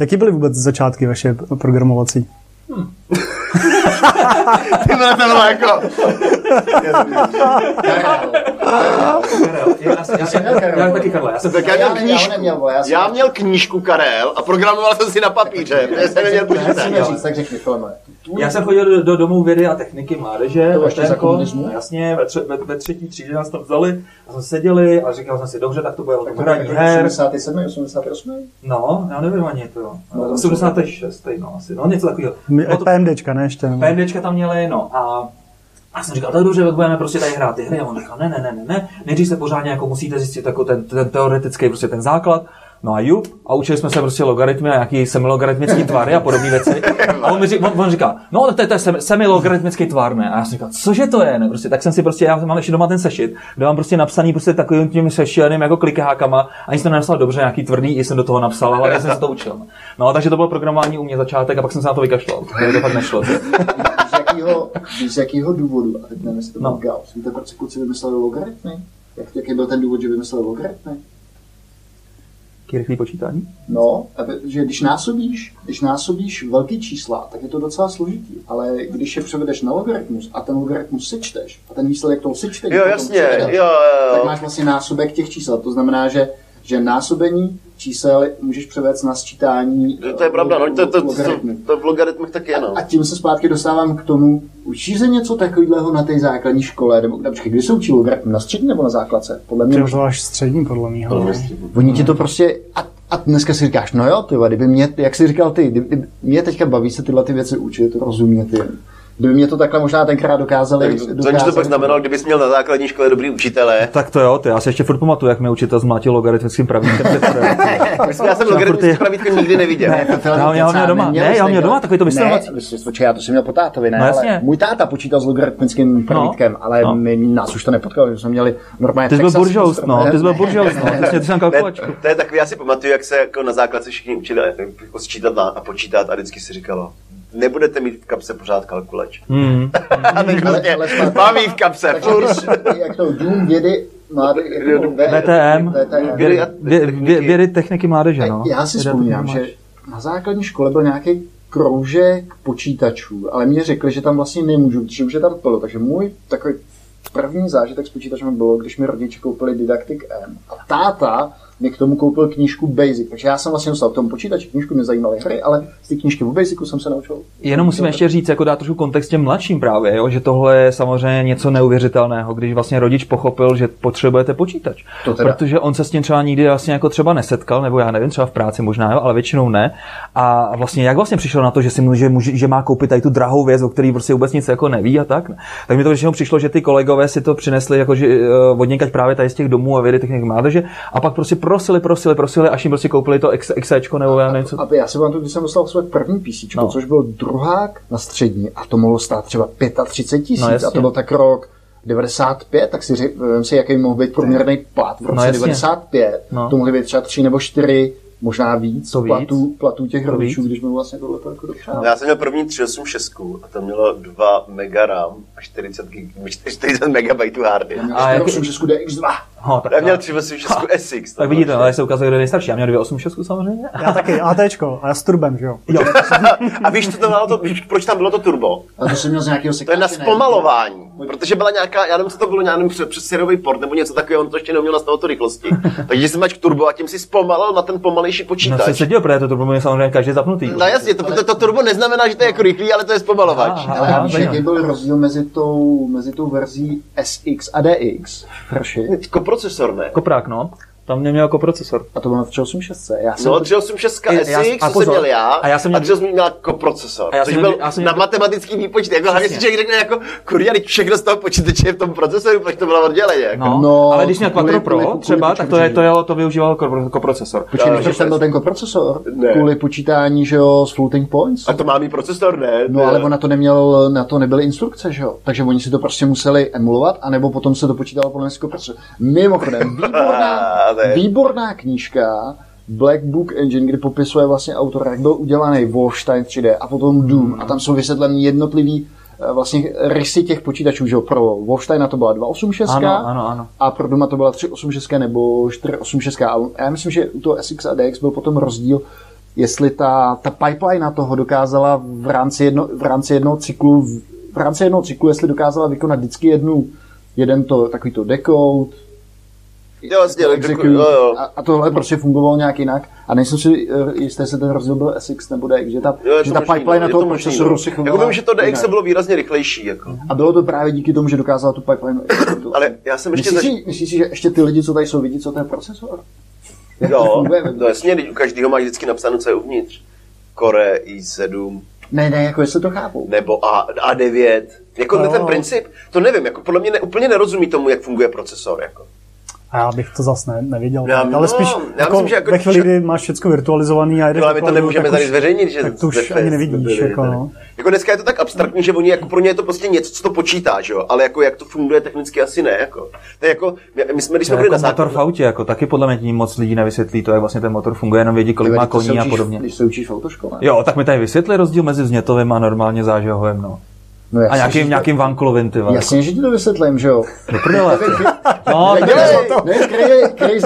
Jaký byly vůbec začátky vaše programovací? ty vole, to bylo jako... Karel. Já, jsi měl Karel? já taky Karla, já jsem Tak já Já měl já knížku. já jsem- Já měl knížku Karel a programoval jsem si na papíře, protože jsem neměl počítač. Tak řekni filme. Já jsem chodil do, do domů vědy a techniky mládeže. To ještě za komunismu? no Jasně, ve, tře, ve, ve třetí třídě nás tam vzali a jsme seděli a říkal jsem si, dobře, tak to bude tom hraní her. 87, 88? No, já nevím ani to. No, No, to 86, no asi, no něco takového. My- No, to, PMDčka, ne ještě? PMDčka tam měli, no a a já jsem říkal, tak dobře, tak budeme prostě tady hrát ty hry. A on říkal, ne, ne, ne, ne, ne, nejdřív se pořádně jako musíte zjistit jako ten, ten teoretický prostě ten základ. No a jup, a učili jsme se prostě logaritmy a nějaký semilogaritmický tvary a podobné věci. A on, mi říká, on, on říká, no to je, to je sem- semilogaritmický tvar, ne? A já jsem říkal, cože to je, ne? Prostě, tak jsem si prostě, já mám ještě doma ten sešit, kde mám prostě napsaný prostě takovým tím sešilným jako klikákama, ani jsem to nenapsal dobře, nějaký tvrdý, i jsem do toho napsal, ale já jsem se to učil. No, takže to bylo programování u mě začátek a pak jsem se na to vykašlal, protože to fakt nešlo. Z jakýho, z jakýho důvodu, a teď nevím, jestli to byl No. no. Gauss, víte, proč si kluci vymysleli logaritmy? Jak, jaký byl ten důvod, že vymysleli logaritmy? Taky rychlý počítání? No, že když násobíš, když násobíš velký čísla, tak je to docela složitý. Ale když je převedeš na logaritmus a ten logaritmus sečteš a ten výsledek toho sečtení Jo, jasně, převedeš, jo, jo, tak jo. máš vlastně násobek těch čísel. To znamená, že že násobení čísel můžeš převést na sčítání To, to je pravda, no, to, to, to, to, to v logaritmech taky je, no. A tím se zpátky dostávám k tomu, učí se něco takového na té základní škole, nebo například, kdy se učí logaritm, na střední nebo na základce? Podle mě až střední, podle mého. no. Oni ti to prostě, a, a dneska si říkáš, no jo, ty, kdyby mě, jak jsi říkal ty, kdyby, mě teďka baví se tyhle ty věci učit, rozumět jim. Kdyby mě to takhle možná tenkrát dokázali, Tak to, to, to pak znamenalo, kdybys měl na základní škole dobrý učitele. Tak to jo, ty, já si ještě furt pamatuju, jak mě učitel zmátil logaritmickým pravítkem. já jsem logaritmický pravítko nikdy neviděl. Ne, to Já- já ho měl doma. Ne, já ho měl doma, takový to vysvětlovací. Ne, já to jsem měl po tátovi, ne, No, jasně. ale můj táta počítal s logaritmickým pravítkem, ale no. my, nás už to nepotkalo, že jsme měli normálně Ty jsi byl systém. no, ty jsi byl Ne, buržoust, no, ty jsi, kalkulačku. to je takový, já si pamatuju, jak se jako na základce všichni učili jako sčítat a a počítat a vždycky si říkalo, nebudete mít v kapse pořád kalkulač. Hmm. Prostě, ale zpátky- mám jí v kapse, Takže když- jak to dům vědy, VTM, VTM. vědy, vě- vě- vědy techniky mládeže, no. Já si vzpomínám, že na základní škole byl nějaký kroužek počítačů, ale mě řekli, že tam vlastně nemůžu, protože už je tam plno. Takže můj takový první zážitek s počítačem bylo, když mi rodiče koupili Didactic M. A táta mi k tomu koupil knížku Basic. Takže já jsem vlastně dostal k tomu počítači knížku, mě zajímaly hry, ale z té knížky o Basicu jsem se naučil. Jenom musíme ještě říct, jako dát trošku kontext těm mladším právě, jo, že tohle je samozřejmě něco neuvěřitelného, když vlastně rodič pochopil, že potřebujete počítač. To teda. Protože on se s tím třeba nikdy vlastně jako třeba nesetkal, nebo já nevím, třeba v práci možná, jo, ale většinou ne. A vlastně jak vlastně přišel na to, že si může, může, že má koupit tady tu drahou věc, o který prostě vůbec nic jako neví a tak. Tak mi to většinou přišlo, že ty kolegové si to přinesli jako že, eh, od právě tady z těch domů a vědy technik mládeže a pak prostě prosili, prosili, prosili, až jim prostě koupili to X, XEčko nebo já nevím co. A já si pamatuju, když jsem dostal své první PC, No. no. což byl druhák na střední a to mohlo stát třeba 35 tisíc No, jasně. a to byl tak rok 95, tak si řekl si, jaký mohl být průměrný plat v roce No, jasně. 95. No. To mohly být třeba tři nebo čtyři, možná víc, To víc. platů, platů těch To rodičů, víc. když mi vlastně tohle jako dopřál. Já jsem měl první 386 a to mělo 2 mega RAM a 40, gig, 40 megabajtů hardy. Já měl A jak- 486 DX2. No, tak, Já měl no. 386 SX. tak vidíte, ale se ukazuje, kdo je nejstarší. Já měl 286 samozřejmě. Já taky, ATčko, a já s turbem, že jo? Jo. A víš, co to bylo to, víš, proč tam bylo to turbo? A to jsem měl z nějakého To je na zpomalování. Protože byla nějaká, já nevím, co to bylo, já nevím, přes, přes syrový port nebo něco takového, on to ještě neuměl nastavit tu rychlosti. Takže jsem máš turbo a tím si zpomalil na ten pomalejší No počítač. se seděl, protože to turbo je samozřejmě každý zapnutý. No jasně, to, to, to, turbo neznamená, že to je jako rychlý, ale to je zpomalovač. Aha. Ale Aha, víš, jaký byl rozdíl mezi tou, mezi tou verzí SX a DX? Koprocesor, ne? Koprák, no. Tam mě měl jako procesor. A to bylo na 386. Já jsem No, 386 I- já- SX, a co jsem pozor, měl já, a já jsem a měl- 386 měl koprocesor. A já což jsem byl měl- já jsem na měl- matematický výpočet. Jako hlavně si člověk řekne jako, kurňa, všechno z toho počítače je v tom procesoru, proč to bylo odděleně. Jako. No, No, ale když měl Quattro Pro kvůli- kvůli třeba, tak to, je, to, je, to využíval ko- koprocesor. Počkej, Já- než tam byl ten koprocesor? Ne. Kvůli počítání, že jo, s floating points? A to má mít procesor, ne? No ale on na to neměl, na to nebyly instrukce, že jo? Takže oni si to prostě museli emulovat, anebo potom se to počítalo podle koprocesor. Mimochodem, výborná, Je- výborná knížka, Black Book Engine, kdy popisuje vlastně autor, jak byl udělaný Wolfenstein 3D a potom Doom. A tam jsou vysvětleny jednotlivý eh, vlastně rysy těch počítačů, že jo? Pro Wolfensteina to byla 286, Ano, ano, ano. a pro Duma to byla 386 nebo 486. A já myslím, že u toho SX a DX byl potom rozdíl, jestli ta, ta pipeline toho dokázala v rámci, jedno, v rámci jednoho cyklu, v, v rámci jednoho cyklu, jestli dokázala vykonat vždycky jednu, jeden to, takový to decode, Jo, vlastně, execute, jo, jo. A, a, tohle prostě fungovalo nějak jinak. A nejsem si eh, jistý, jestli ten rozdíl byl SX nebo DX, že ta, Jo, že to ta možný, pipeline no, na toho to procesoru no. si chovala Jako vím, že to DX jinak. bylo výrazně rychlejší. Jako. A bylo to právě díky tomu, že dokázala tu pipeline. Ale já jsem ještě Myslíš, zaž... si, myslíš si, že ještě ty lidi, co tady jsou, vidí, co to je procesor? Jak to Jo, funguje? no jasně, u každého má vždycky napsáno, co je uvnitř. Core i7, Ne, ne, jako jestli to chápou. nebo A, A9. Jako No. ten princip, to nevím, jako podle mě ne, úplně nerozumí tomu, jak funguje procesor. Jako. A já bych to zase ne, nevěděl. Já- ale no, spíš já jako myslím, že jako ve chvíli, kdy máš všechno virtualizovaný a jedeš No, ale my to cloudu, nemůžeme tak tady zveřejnit, že tak to už ani nevidíš. Jako, no. Jako dneska je to tak abstraktní, že oni jako pro ně je to prostě něco, co to počítá, že jo? Ale jako jak to funguje technicky asi ne, jako. To je jako, my- jsme, když To jsme byli jako na motor v základě, autě, jako taky podle mě tím moc lidí nevysvětlí to, jak vlastně ten motor funguje, jenom vědí, kolik má koní a podobně. Když se učíš v autoškole. Jo, tak mi tady vysvětli rozdíl mezi vznětovým a normálně zážehovým, no. No, A nějakým, že- nějakým vankulovým, ty vole. Jasně, že ti to vysvětlím, že jo. Do prdele. No, tak Ne,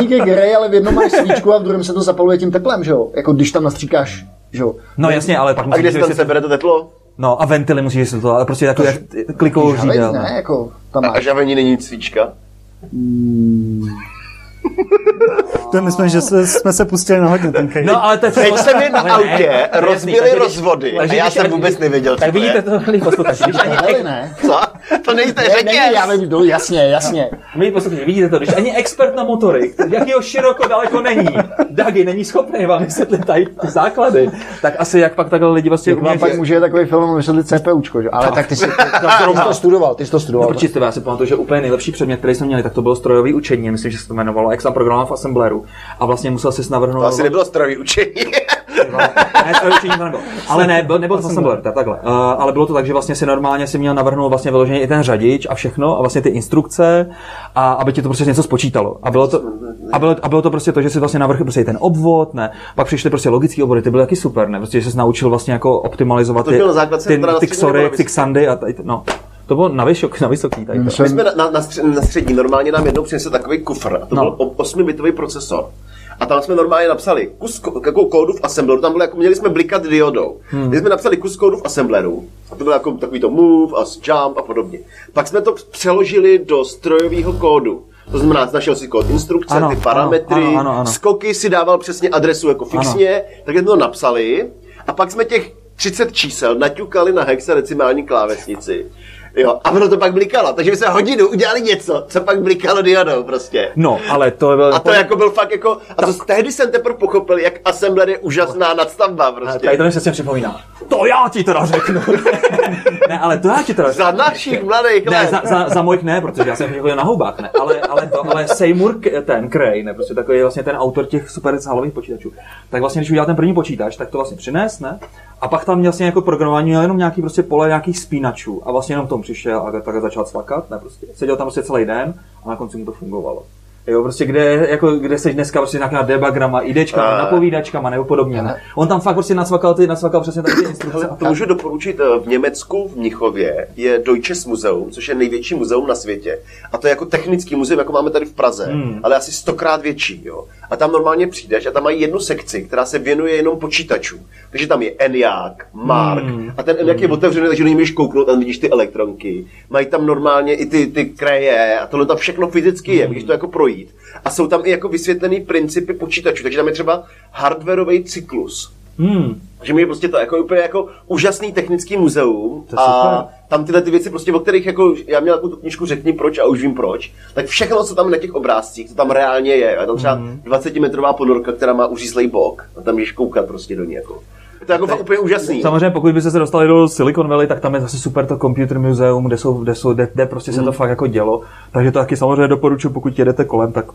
je Grey, ale v jednom máš svíčku a v druhém se to zapaluje tím teplem, že jo? Jako když tam nastříkáš, že jo? No jasně, ale pak A kde musíš se tam sebere to teplo? No a ventily musíš si to, ale prostě klikovou Žhavej, řídel. ne, jako tam A máš. žavení není nic svíčka? To my jsme, že se, jsme se pustili na hodně ten. No ale to je Teď se mi na ne, autě jasný, rozbily takže rozvody a takže já jsem vůbec nevěděl, Tak co to vidíte je. to, milí posluchači, když ani? Co? To nejste Ne, ne, já řetěz. vím, no, jasně, jasně. Milí posluchači, vidíte to, když ani expert na motory, jakýho široko daleko není, Dagi není schopný vám vysvětlit tady ty základy, tak asi jak pak takhle lidi vlastně Jak vám pak může takový film vysvětlit CPUčko, že? Ale tak ty jsi, ty, ty jsi to studoval, ty jsi to studoval. No, Určitě, já si pamatuju, že úplně nejlepší předmět, který jsme měli, tak to bylo strojový učení, myslím, že se to jmenovalo, jak jsem programoval v Assembleru. A vlastně musel si navrhnout. To asi nebylo strojový učení. Ne, to nebylo. Ale ne, byl, nebyl to Assembler, tak, takhle. Uh, ale bylo to tak, že vlastně si normálně si měl navrhnout vlastně vyloženě i ten řadič a všechno, a vlastně ty instrukce, a aby ti to prostě něco spočítalo. A bylo to, a bylo, a bylo to prostě to, že si vlastně navrhl prostě i ten obvod, ne. Pak přišly prostě logické obory, ty byly taky super, ne. Prostě, že jsi naučil vlastně jako optimalizovat To ty, bylo na základce, ty, ty xory, ty xandy a tady, no. To bylo na, vysok, na vysoký tady. to. My jsme na, na, na, střed, na střední normálně nám jednou přinesli takový kufr a to No. byl o- 8-bitový procesor. A tam jsme normálně napsali kus ko- jako kódu v Assembleru, tam bylo jako, měli jsme blikat diodou. Hmm. My jsme napsali kus kódu v Assembleru, a to bylo jako takový to move a jump a podobně. Pak jsme to přeložili do strojového kódu. To znamená, našel si kód instrukce, Ano, ty parametry, ano, ano, ano. skoky si dával přesně adresu jako fixně, tak jsme to napsali a pak jsme těch 30 čísel naťukali na hexadecimální klávesnici. Jo, a ono to pak blikalo, takže my jsme hodinu udělali něco, co pak blikalo diodou prostě. No, ale to byl... A to jako byl fakt jako, a to tehdy jsem teprve pochopil, jak Assembler je úžasná nadstavba prostě. Tady to mi se připomíná. To já ti teda řeknu. ne, ale to já ti teda řeknu. Za našich mladých Ne, za, za, za mojich ne, protože já jsem chodil na houbách, ne, ale, ale, to, ale Seymour, ten Cray, ne, prostě takový vlastně ten autor těch super počítačů, tak vlastně, když udělal ten první počítač, tak to vlastně přines, ne, a pak tam vlastně jako programování měl jenom nějaký prostě pole nějakých spínačů a vlastně jenom v tom přišel a tak začal cvakat, ne, prostě, seděl tam prostě celý den a na konci mu to fungovalo. Jo, prostě kde, jako, kde seš dneska prostě nějaká debagrama, idečkama, A- napovídačkama nebo podobně. Ne? On tam fakt prostě nacvakal, ty, nacvakal přesně tady ty instrukce. Hele, a to můžu doporučit. eh, V Německu, v Mnichově, je Deutsches Museum, což je největší muzeum na světě. A to je jako technický muzeum, jako máme tady v Praze, Hmm. ale asi stokrát větší. Jo. A tam normálně přijdeš a tam mají jednu sekci, která se věnuje jenom počítačům. Takže tam je ENIAC, Mark. Hmm. A ten ENIAC je otevřený, takže do něj můžeš kouknout, tam vidíš ty elektronky. Mají tam normálně i ty, ty kreje a tohle tam všechno fyzicky Hmm. je, můžeš to jako projít. A jsou tam i jako vysvětlený principy počítačů, takže tam je třeba hardwareový cyklus. Hmm. Že mi je prostě to jako úplně jako úžasný technický muzeum To je a super. tam tyhle ty věci prostě, o kterých jako, já měl takovou tu knižku Řekni proč a už vím proč, tak všechno, co tam na těch obrázcích, co tam reálně je, a tam třeba Mhm. 20 metrová ponorka, která má uřízlej bok, a tam můžeš koukat prostě do ní jako. To je jako fakt úplně úžasný. Samozřejmě, pokud byste se dostali do Silicon Valley, tak tam je zase super to Computer Museum, kde, jsou, kde, jsou, kde, kde prostě se to fakt jako dělo. Takže to taky samozřejmě doporučuji, pokud jedete kolem, tak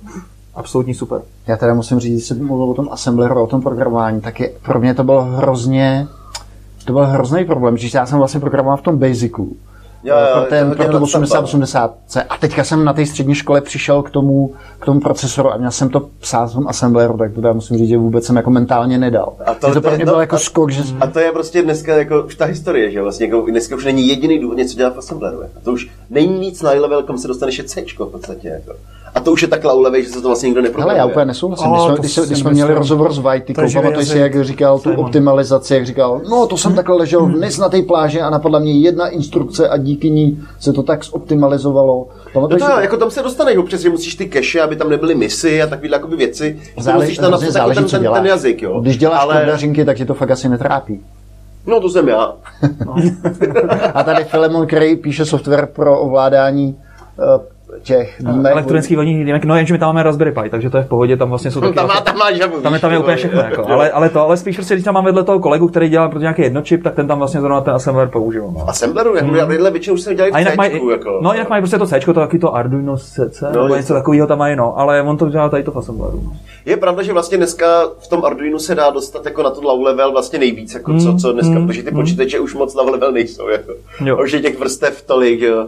absolutně super. Já teda musím říct, že jsem mluvil o tom Assembleru, o tom programování, tak je, pro mě to bylo hrozně, to byl hrozný problém, že já jsem vlastně programoval v tom Basicu. Jo, jo, pro ten, pro to nadstavba, 8080. A teďka jsem na té střední škole přišel k tomu, k tomu procesoru a měl jsem to psát v tom Assembleru, tak to já musím říct, že vůbec jsem jako mentálně nedal. A to- to, to to pro mě byl jako a- skok, že A to je prostě dneska jako už ta historie, že vlastně jako dneska už není jediný důvod něco dělat v Assembleru. jako. To už není nic na level, kam se dostaneš je C v podstatě. Jako. A to už je tak low že se to vlastně nikdo Hele, neprogramuje. já úplně nesouhlasím. Ale Když jsme, když, jsme- když jsme měli rozhovor s Vajty, pamatuješ si, jak říkal tu optimalizaci, jak říkal, no to jsem takhle ležel dnes na té pláži a napadla mě jedna instrukce a díky ní se to tak zoptimalizovalo. No to si jako tam se dostaneš občas, že musíš ty cache, aby tam nebyly misy a takovýhle jakoby věci. že Zále, musíš tam jako záleží, ten, ten, ten, jazyk, jo. Když děláš Ale, Ale... kodařinky, tak tě to fakt asi netrápí. no to jsem já. A tady Filemon Cray píše software pro ovládání uh, těch dýmek. Elektronický vodní dýmek, no jenže my tam máme Raspberry Pi, takže to je v pohodě, tam vlastně jsou taky Tam má, tam má žabu. tam je, tam je úplně všechno, jako. Ale, ale, to, ale spíš prostě, když tam mám vedle toho kolegu, který dělá pro nějaký jednočip, tak ten tam vlastně zrovna ten assembler použil. No. Assembleru, jako já tyhle většinou už A jinak v mají, Cčku, jako. no jinak mají prostě to C, to taky to Arduino CC, No, nebo něco. takového tam mají, no, ale on to dělá tady to v assembleru. no. Je pravda, že vlastně dneska v tom Arduino se dá dostat jako na to low level vlastně nejvíc, jako co, co dneska, mm, protože ty počítače už moc low level nejsou, jako. Jo. Už je těch vrstev tolik, jo.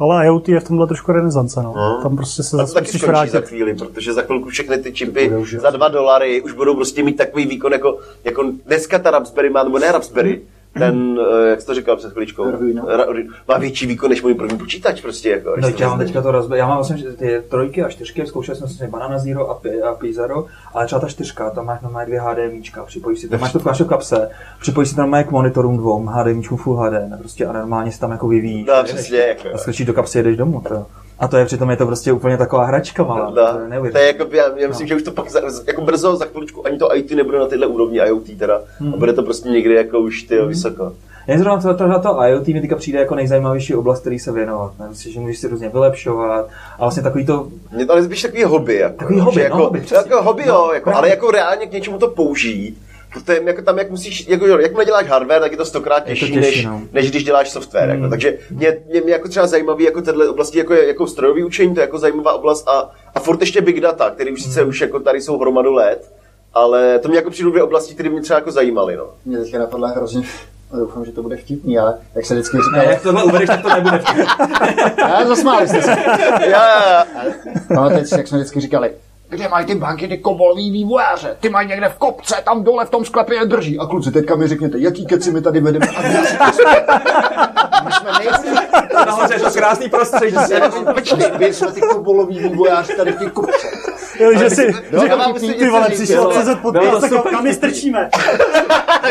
Ale IoT je v tomhle trošku renesance, no. No. Tam prostě se zase taky musíš skončí za vrátit. chvíli, protože za chvilku všechny ty čipy za dva dolary už budou prostě mít takový výkon jako, jako dneska ta Raspberry má, nebo ne Raspberry, ten, eh, jak jsi to říkal před Arduino. Arduino. má větší výkon než můj první počítač prostě. Jako, No, já mám teďka to rozbil. Já mám vlastně že ty trojky a čtyřky, zkoušel jsem si Banana Zero a, Pi- a Pizarro, ale třeba ta čtyřka, tam máš normálně dvě HDMIčka, připojíš si to, máš to, v kapse, připojíš si tam k monitorům dvou, HDMIčku Full HD, ne, prostě a normálně si tam jako vyvíjíš. No, přesně, jako. A skočíš do kapsy, jedeš domů, to. A to je přitom je to prostě úplně taková hračka malá. No, to je to je jako, já, já myslím, že už to pak za, jako brzo, za chviličku, ani to IT nebude na tyhle úrovni IoT teda. A bude to prostě někdy jako už ty vysoko. Já zrovna to, to, to IoT mi teďka přijde jako nejzajímavější oblast, který se věnovat. Ne? Myslím, že můžeš si různě vylepšovat a vlastně takový to, Mě to ale spíš takový hobby. Jako, Takový hobby, no, jako, hobby, jako hobby, No, jo, jako, právě. ale jako reálně k něčemu to použít. To je jako tam, jak musíš, jako, jo, jakmile děláš hardware, tak je to stokrát těžší, těžší, než, no. než když děláš software. Jako. Mm. Takže mě, mě, mě, jako třeba zajímavý jako téhle oblasti, jako, je- jako strojový učení, to je jako zajímavá oblast a, a furt ještě big data, který už Mm. sice už jako tady jsou hromadu let, ale to mě jako přijdu dvě oblasti, které mě třeba jako zajímaly. No. Mě teďka napadla hrozně, a doufám, že to bude vtipný, ale jak se vždycky ne, říká, jak tohle uvedeš, tak to nebude vtip. já zasmáli jste se. Já, já, Pamatujete si, jak jsme vždycky říkali, kde mají ty banky ty kobolový vývojáře? Ty mají někde v kopce, tam dole v tom sklepě je drží. A kluci, teďka mi řekněte, jaký keci my tady vedeme a My jsme nejsi... Nahoře je to krásný prostředí. Počkej, my jsme ty kobolový vývojáři tady v té kopce. Jo, že si No, řekl, ty vole, přišel. CZ pod Bylo to tak super kam my vtipný. strčíme.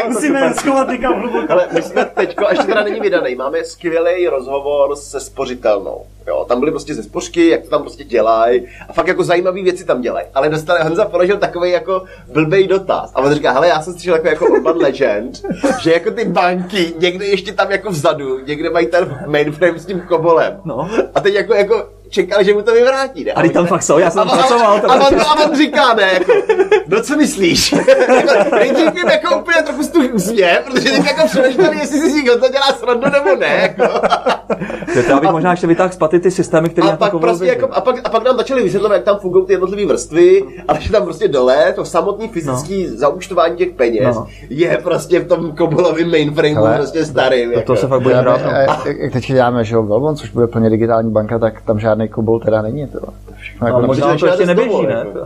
Musíme je schovat někam hluboko. Ale my jsme teďko, až teda není vydaný, máme skvělý rozhovor se spořitelnou. Jo, tam byly prostě ze spořky, jak to tam prostě dělají a fakt jako zajímavé věci tam dělají. Ale dostal, Honza položil takový jako blbej dotaz. A on říká, hele, já jsem slyšel jako, jako urban legend, že jako ty banky někde ještě tam jako vzadu, někde mají ten mainframe s tím kobolem. No. A teď jako, jako čekal, že mu to vyvrátí, ne? A teď tam fakt jsou, já jsem a, pracoval. a, to a, prostě- on, a on říká, ne, jako, no co myslíš? Jako, Nejdřív jim jako úplně trochu z tu úsměv, protože teď jako přemýšleli, jestli si říkal, to dělá srandu nebo ne. Jako. To já bych možná ještě vytáhl z paty ty systémy, které A pak, prostě jako, a, pak, a pak nám začali vysvětlovat, jak tam fungují ty jednotlivé vrstvy, ale že tam prostě dole to samotný fyzický no. zaúčtování těch peněz No. je prostě v tom kobolovém mainframeu prostě starým. To, to se fakt bude a- a- jak teď děláme, že jo, což bude plně digitální banka, tak tam žádný kobol teda není. To, všechno No, jako možná to ještě žádný neběží, ne? jako.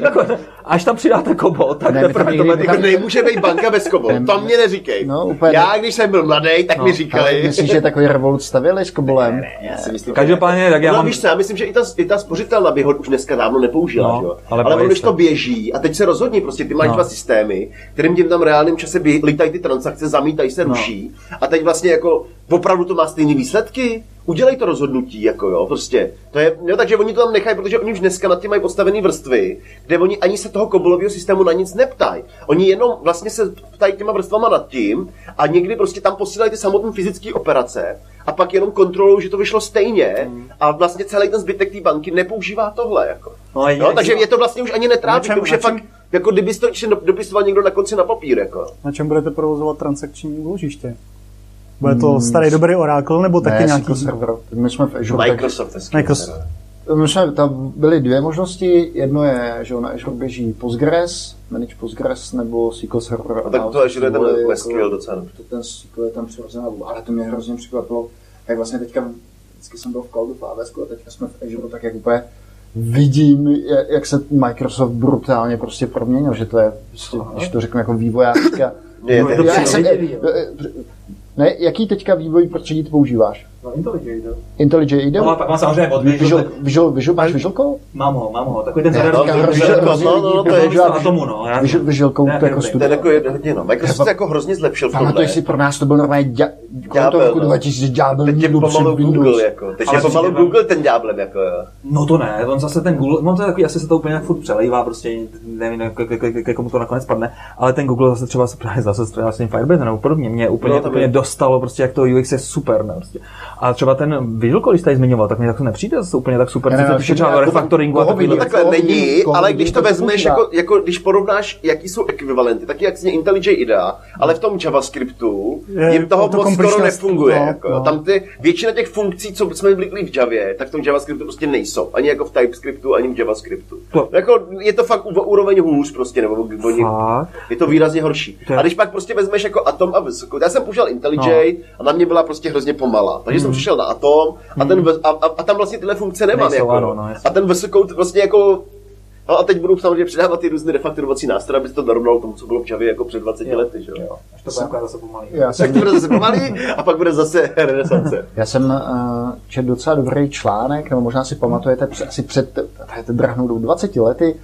Jako, Až tam přidáte kobol, tak Ne, teprve to bude... Nemůže být banka bez kobolu, Ne, to mě neříkej. no, úplně Já, když jsem byl mladý, tak mi Ale říkali. myslíš, že takový revolut stavili s kobolem? Já si myslím, Každopádně, tak já no, mám... víš co, já myslím, že i ta, i ta spořitelna by ho už dneska dávno nepoužila, No, ale ale když to běží, a teď se rozhodni, prostě ty máš No. dva systémy, kterým tím tam v reálném čase lítají ty transakce, zamítají se, No. ruší, a teď vlastně jako opravdu to má stejné výsledky, udělej to rozhodnutí, jako jo, prostě. To je, jo, takže oni to tam nechají, protože oni už dneska nad tím mají postavené vrstvy, kde oni ani se toho kobolového systému na nic neptají. Oni jenom vlastně se ptají těma vrstvama nad tím a někdy prostě tam posílají ty samotné fyzické operace a pak jenom kontrolují, že to vyšlo stejně a vlastně celý ten zbytek té banky nepoužívá tohle. Jako. No, a No, takže je to vlastně už ani netrápí, čem- to už je fakt, jako kdyby to dopisoval někdo na konci na papír. Jako. Na čem budete provozovat transakční úložiště? Bude to starý dobrý Oracle nebo taky ne, nějaký... Server. My jsme v Azure. tak- Microsoft. hezky. Microsoft. My jsme, tam byly dvě možnosti. Jedno je, že na Azure běží Postgres, manage Postgres nebo SQL Server. No, tak to Azure je ten volili SQL docela. To ten SQL je tam přirozená ale to mě hrozně překvapilo, jak vlastně teďka, vždycky jsem byl v cloudu v AWS a teďka jsme v Azure, tak jak úplně vidím, jak- se Microsoft brutálně prostě proměnil, že to je, prostě, když to řeknu jako vývojářka. Je, to ne, jaký teďka vývoj prostředí používáš? No, IntelliJ. IntelliJ IDEO? No a pak mám samozřejmě od Visual, Visual, Visual, máš Visual Code? mám ho, mám ho, takový ten teďka no, no, no, to je no. Visual, Visual Code Ne, to jako dobrý. To je jako hodně, no. Microsoft se jako hrozně zlepšil v tomhle. Pamatuješ si, pro nás to byl normálně Ďábel, roku no. 2000 ďábel Teď je pomalu. Google, jako. Teď Ale je pomalu Google ten ďáblem, jako. No to ne, on zase ten Google, on to je takový, asi se to úplně furt přelejvá, prostě nevím, jak komu to nakonec padne, ale ten Google zase třeba se právě zase s tím Firebase nebo podobně, mě úplně, No, no, úplně dostalo, prostě jak to UX je super, ne, prostě. A třeba ten Visual Code, když tady zmiňoval, tak mi tak to nepřijde zase úplně tak super, Ne, co ne, se ne, třeba jako refactoringu a takhle Koho není, ale když to to vezmeš, jako, jako, když porovnáš, jaký jsou ekvivalenty, tak jak zně IntelliJ IDEA, ale v tom JavaScriptu Je jim toho moc skoro nefunguje. no, jako. no. Tam ty, většina těch funkcí, co jsme zvykli v Javě, tak v tom JavaScriptu prostě nejsou. Ani jako v TypeScriptu, ani v JavaScriptu. To- Jako, je to fakt u- úroveň hůř prostě, nebo oni, je to výrazně horší. To je- A když pak prostě vezmeš jako Atom a Vysoko, já jsem používal IntelliJ No. a na mě byla prostě hrozně pomalá. Takže jsem přišel na Atom a, ten, Ves- a, a, a, tam vlastně tyhle funkce nemám. Nejsou, jako, ano, no, a ten Vysoko vlastně jako No a teď budou samozřejmě přidávat ty různé refakturovací nástroje, aby se to dorovnalo tomu, co bylo v Javě jako před 20 lety, že jo? Jo, až to bude zase pomalý. Já Tak jsem, to bude zase pomalý a pak bude zase renesance. já jsem uh, četl docela dobrý článek, nebo možná si pamatujete, asi před, to drahnou dobu 20 lety,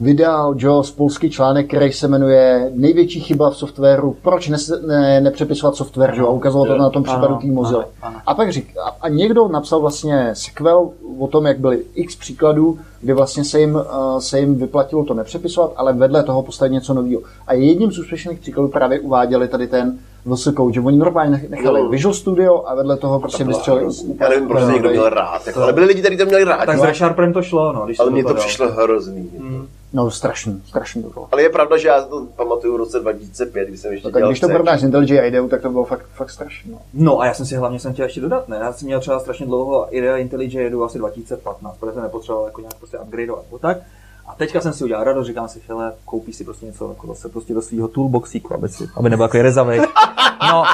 vydal Joe polský článek, který se jmenuje Největší chyba v softwaru, proč ne, ne, nepřepisovat software, že? jo? a ukazovat to na tom případu té Mozilla. A pak řík, a, a někdo napsal vlastně sequel o tom, jak byly x příkladů, kdy vlastně se jim, uh, se jim vyplatilo to nepřepisovat, ale vedle toho postavit něco nového. A jedním z úspěšných příkladů právě uváděli tady ten VS Code, že oni normálně nechali Jo. Visual Studio a vedle toho prostě vystřelili. Já nevím, proč to někdo měl rád. Jako, ale byli lidi, kteří to měli rád. Tak s ReSharperem to šlo, no, když ale mně to dal. přišlo hrozný. No strašný, strašný to bylo. Ale je pravda, že já to pamatuju v roce 2005, kdy jsem ještě No, tak dělal když to porovnáš s IntelliJ IDEou, tak to bylo fakt, fakt strašné. No. No a já jsem si hlavně jsem chtěl ještě dodat, ne? Já jsem měl třeba strašně dlouho IDEA IntelliJ jedu asi 2015, protože jsem nepotřeboval jako nějak prostě upgradeovat nebo tak. A teďka jsem si udělal radost, říkám si, hele, koupí si prostě něco jako zase prostě do svého toolboxíku, aby, si, aby nebyl takový rezavý. No